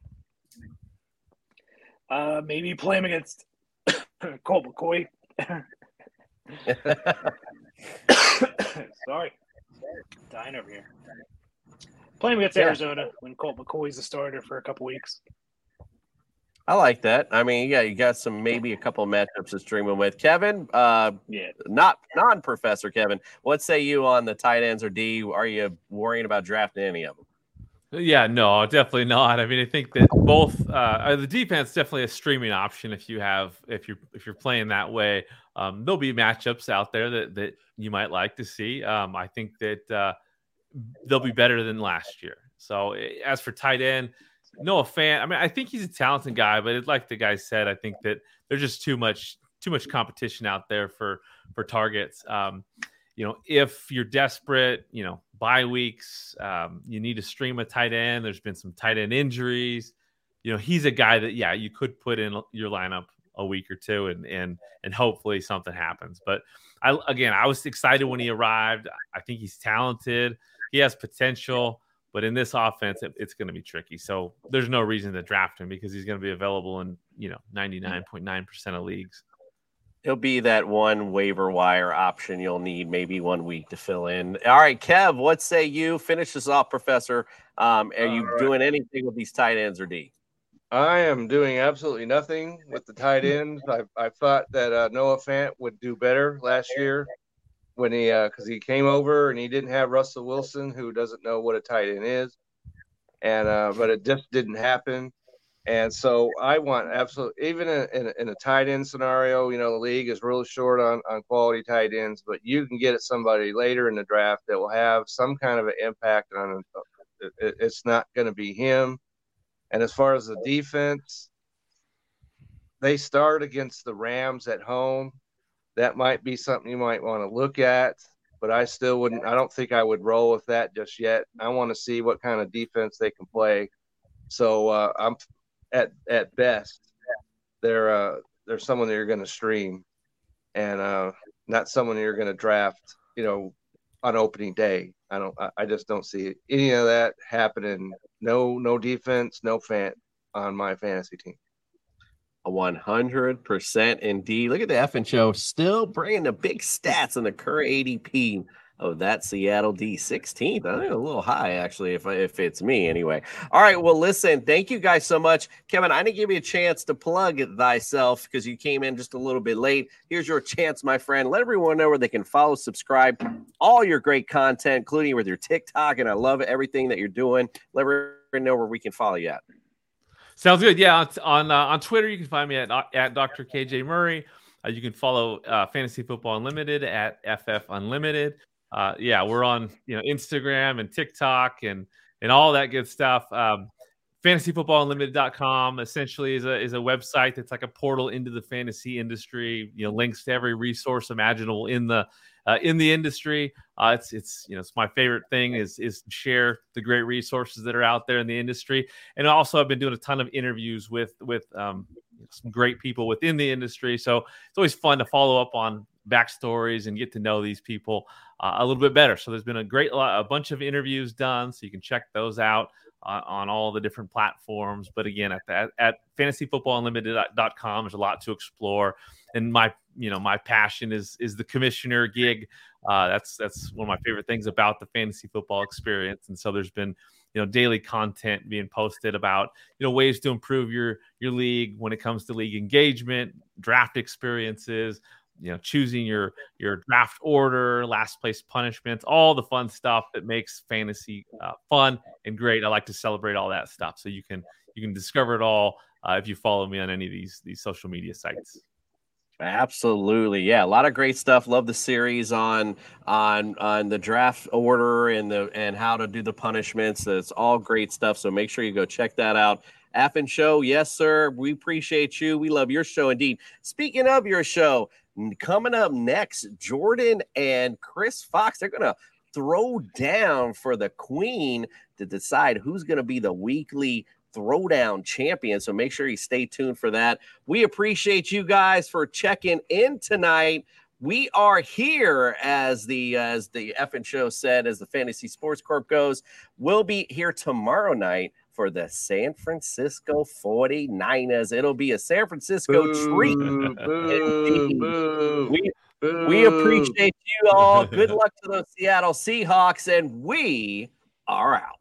uh, maybe play him against [COUGHS] Colt McCoy. [COUGHS] [LAUGHS] Sorry, dying over here. Play him against Yeah. Arizona when Colt McCoy's the starter for a couple weeks. I like that. I mean, yeah, you got some maybe a couple of matchups to stream them with. Kevin, uh, Yeah. not non professor Kevin. What say you on the tight ends or D? Are you worrying about drafting any of them? Yeah, no, definitely not. I mean, I think that both uh, the defense definitely a streaming option if you have if you're if you're playing that way. Um, there'll be matchups out there that that you might like to see. Um, I think that uh, they'll be better than last year. So eh, as for tight end, Noah Fant, I mean, I think he's a talented guy, but it, like the guy said, I think that there's just too much too much competition out there for for targets. Um, you know, if you're desperate, you know, bye weeks, um, you need to stream a tight end. There's been some tight end injuries. You know, he's a guy that yeah, you could put in your lineup a week or two, and and and hopefully something happens. But I again, I was excited when he arrived. I think he's talented. He has potential, but in this offense, it, it's going to be tricky. So there's no reason to draft him because he's going to be available in you know 99.9 percent of leagues. He'll be that one waiver wire option you'll need maybe one week to fill in. All right, Kev, what say you? Finish this off, Professor. Um, are you All right. doing anything with these tight ends or D? I am doing absolutely nothing with the tight ends. I, I thought that uh, Noah Fant would do better last year when he because he came over and he didn't have Russell Wilson, who doesn't know what a tight end is, and uh, but it just didn't happen. And so I want absolutely even in, in, a- in a tight end scenario, you know, the league is really short on, on quality tight ends, but you can get at somebody later in the draft that will have some kind of an impact on. It- it's not going to be him. And as far as the defense, they start against the Rams at home. That might be something you might want to look at, but I still wouldn't. I don't think I would roll with that just yet. I want to see what kind of defense they can play. So uh, I'm at at best, they're uh, they're someone that you're going to stream, and uh, not someone you're going to draft. You know, on opening day. I don't. I, just don't see any of that happening. No, no defense, no fan on my fantasy team. A 100% indeed. Look at the effing show still bringing the big stats in the current ADP of that Seattle D 16th. I think a little high, actually, if, if it's me anyway. All right. Well, listen, thank you guys so much. Kevin, I didn't give you a chance to plug thyself because you came in just a little bit late. Here's your chance, my friend. Let everyone know where they can follow, subscribe, all your great content, including with your TikTok. And I love everything that you're doing. Let everyone know where we can follow you at. Sounds good. Yeah, on on, uh, on Twitter you can find me at at Dr. KJ Murray. Uh, you can follow uh, Fantasy Football Unlimited at FF Unlimited. Uh, yeah, we're on you know Instagram and TikTok and and all that good stuff. Um, fantasyfootballunlimited.com essentially is a is a website that's like a portal into the fantasy industry. You know, links to every resource imaginable in the uh, in the industry. Uh, it's it's you know it's my favorite thing is is share the great resources that are out there in the industry, and also I've been doing a ton of interviews with with um, some great people within the industry. So it's always fun to follow up on backstories and get to know these people uh, a little bit better. So there's been a great a bunch of interviews done, so you can check those out. Uh, on all the different platforms. But again, at that at fantasyfootballunlimited.com, there's a lot to explore. And my you know my passion is is the commissioner gig. Uh, that's that's one of my favorite things about the fantasy football experience. And so there's been you know daily content being posted about you know ways to improve your your league when it comes to league engagement, draft experiences, you know choosing your your draft order last place punishments all the fun stuff that makes fantasy uh, fun and great. I like to celebrate all that stuff so you can you can discover it all uh, if you follow me on any of these these social media sites Absolutely. Yeah, a lot of great stuff. Love the series on on on the draft order and the and how to do the punishments. It's all great stuff. So make sure you go check that out. Affen Show, yes, sir. We appreciate you. We love your show indeed. Speaking of your show, coming up next, Jordan and Chris Fox, they're gonna throw down for the queen to decide who's gonna be the weekly throwdown champion. So make sure you stay tuned for that. We appreciate you guys for checking in tonight. We are here as the as the Effin show said, as the Fantasy Sports Corp goes. We'll be here tomorrow night for the San Francisco 49ers. It'll be a San Francisco boo, treat. Boo, [LAUGHS] boo, we, we appreciate you all. Good [LAUGHS] luck to those Seattle Seahawks, and we are out.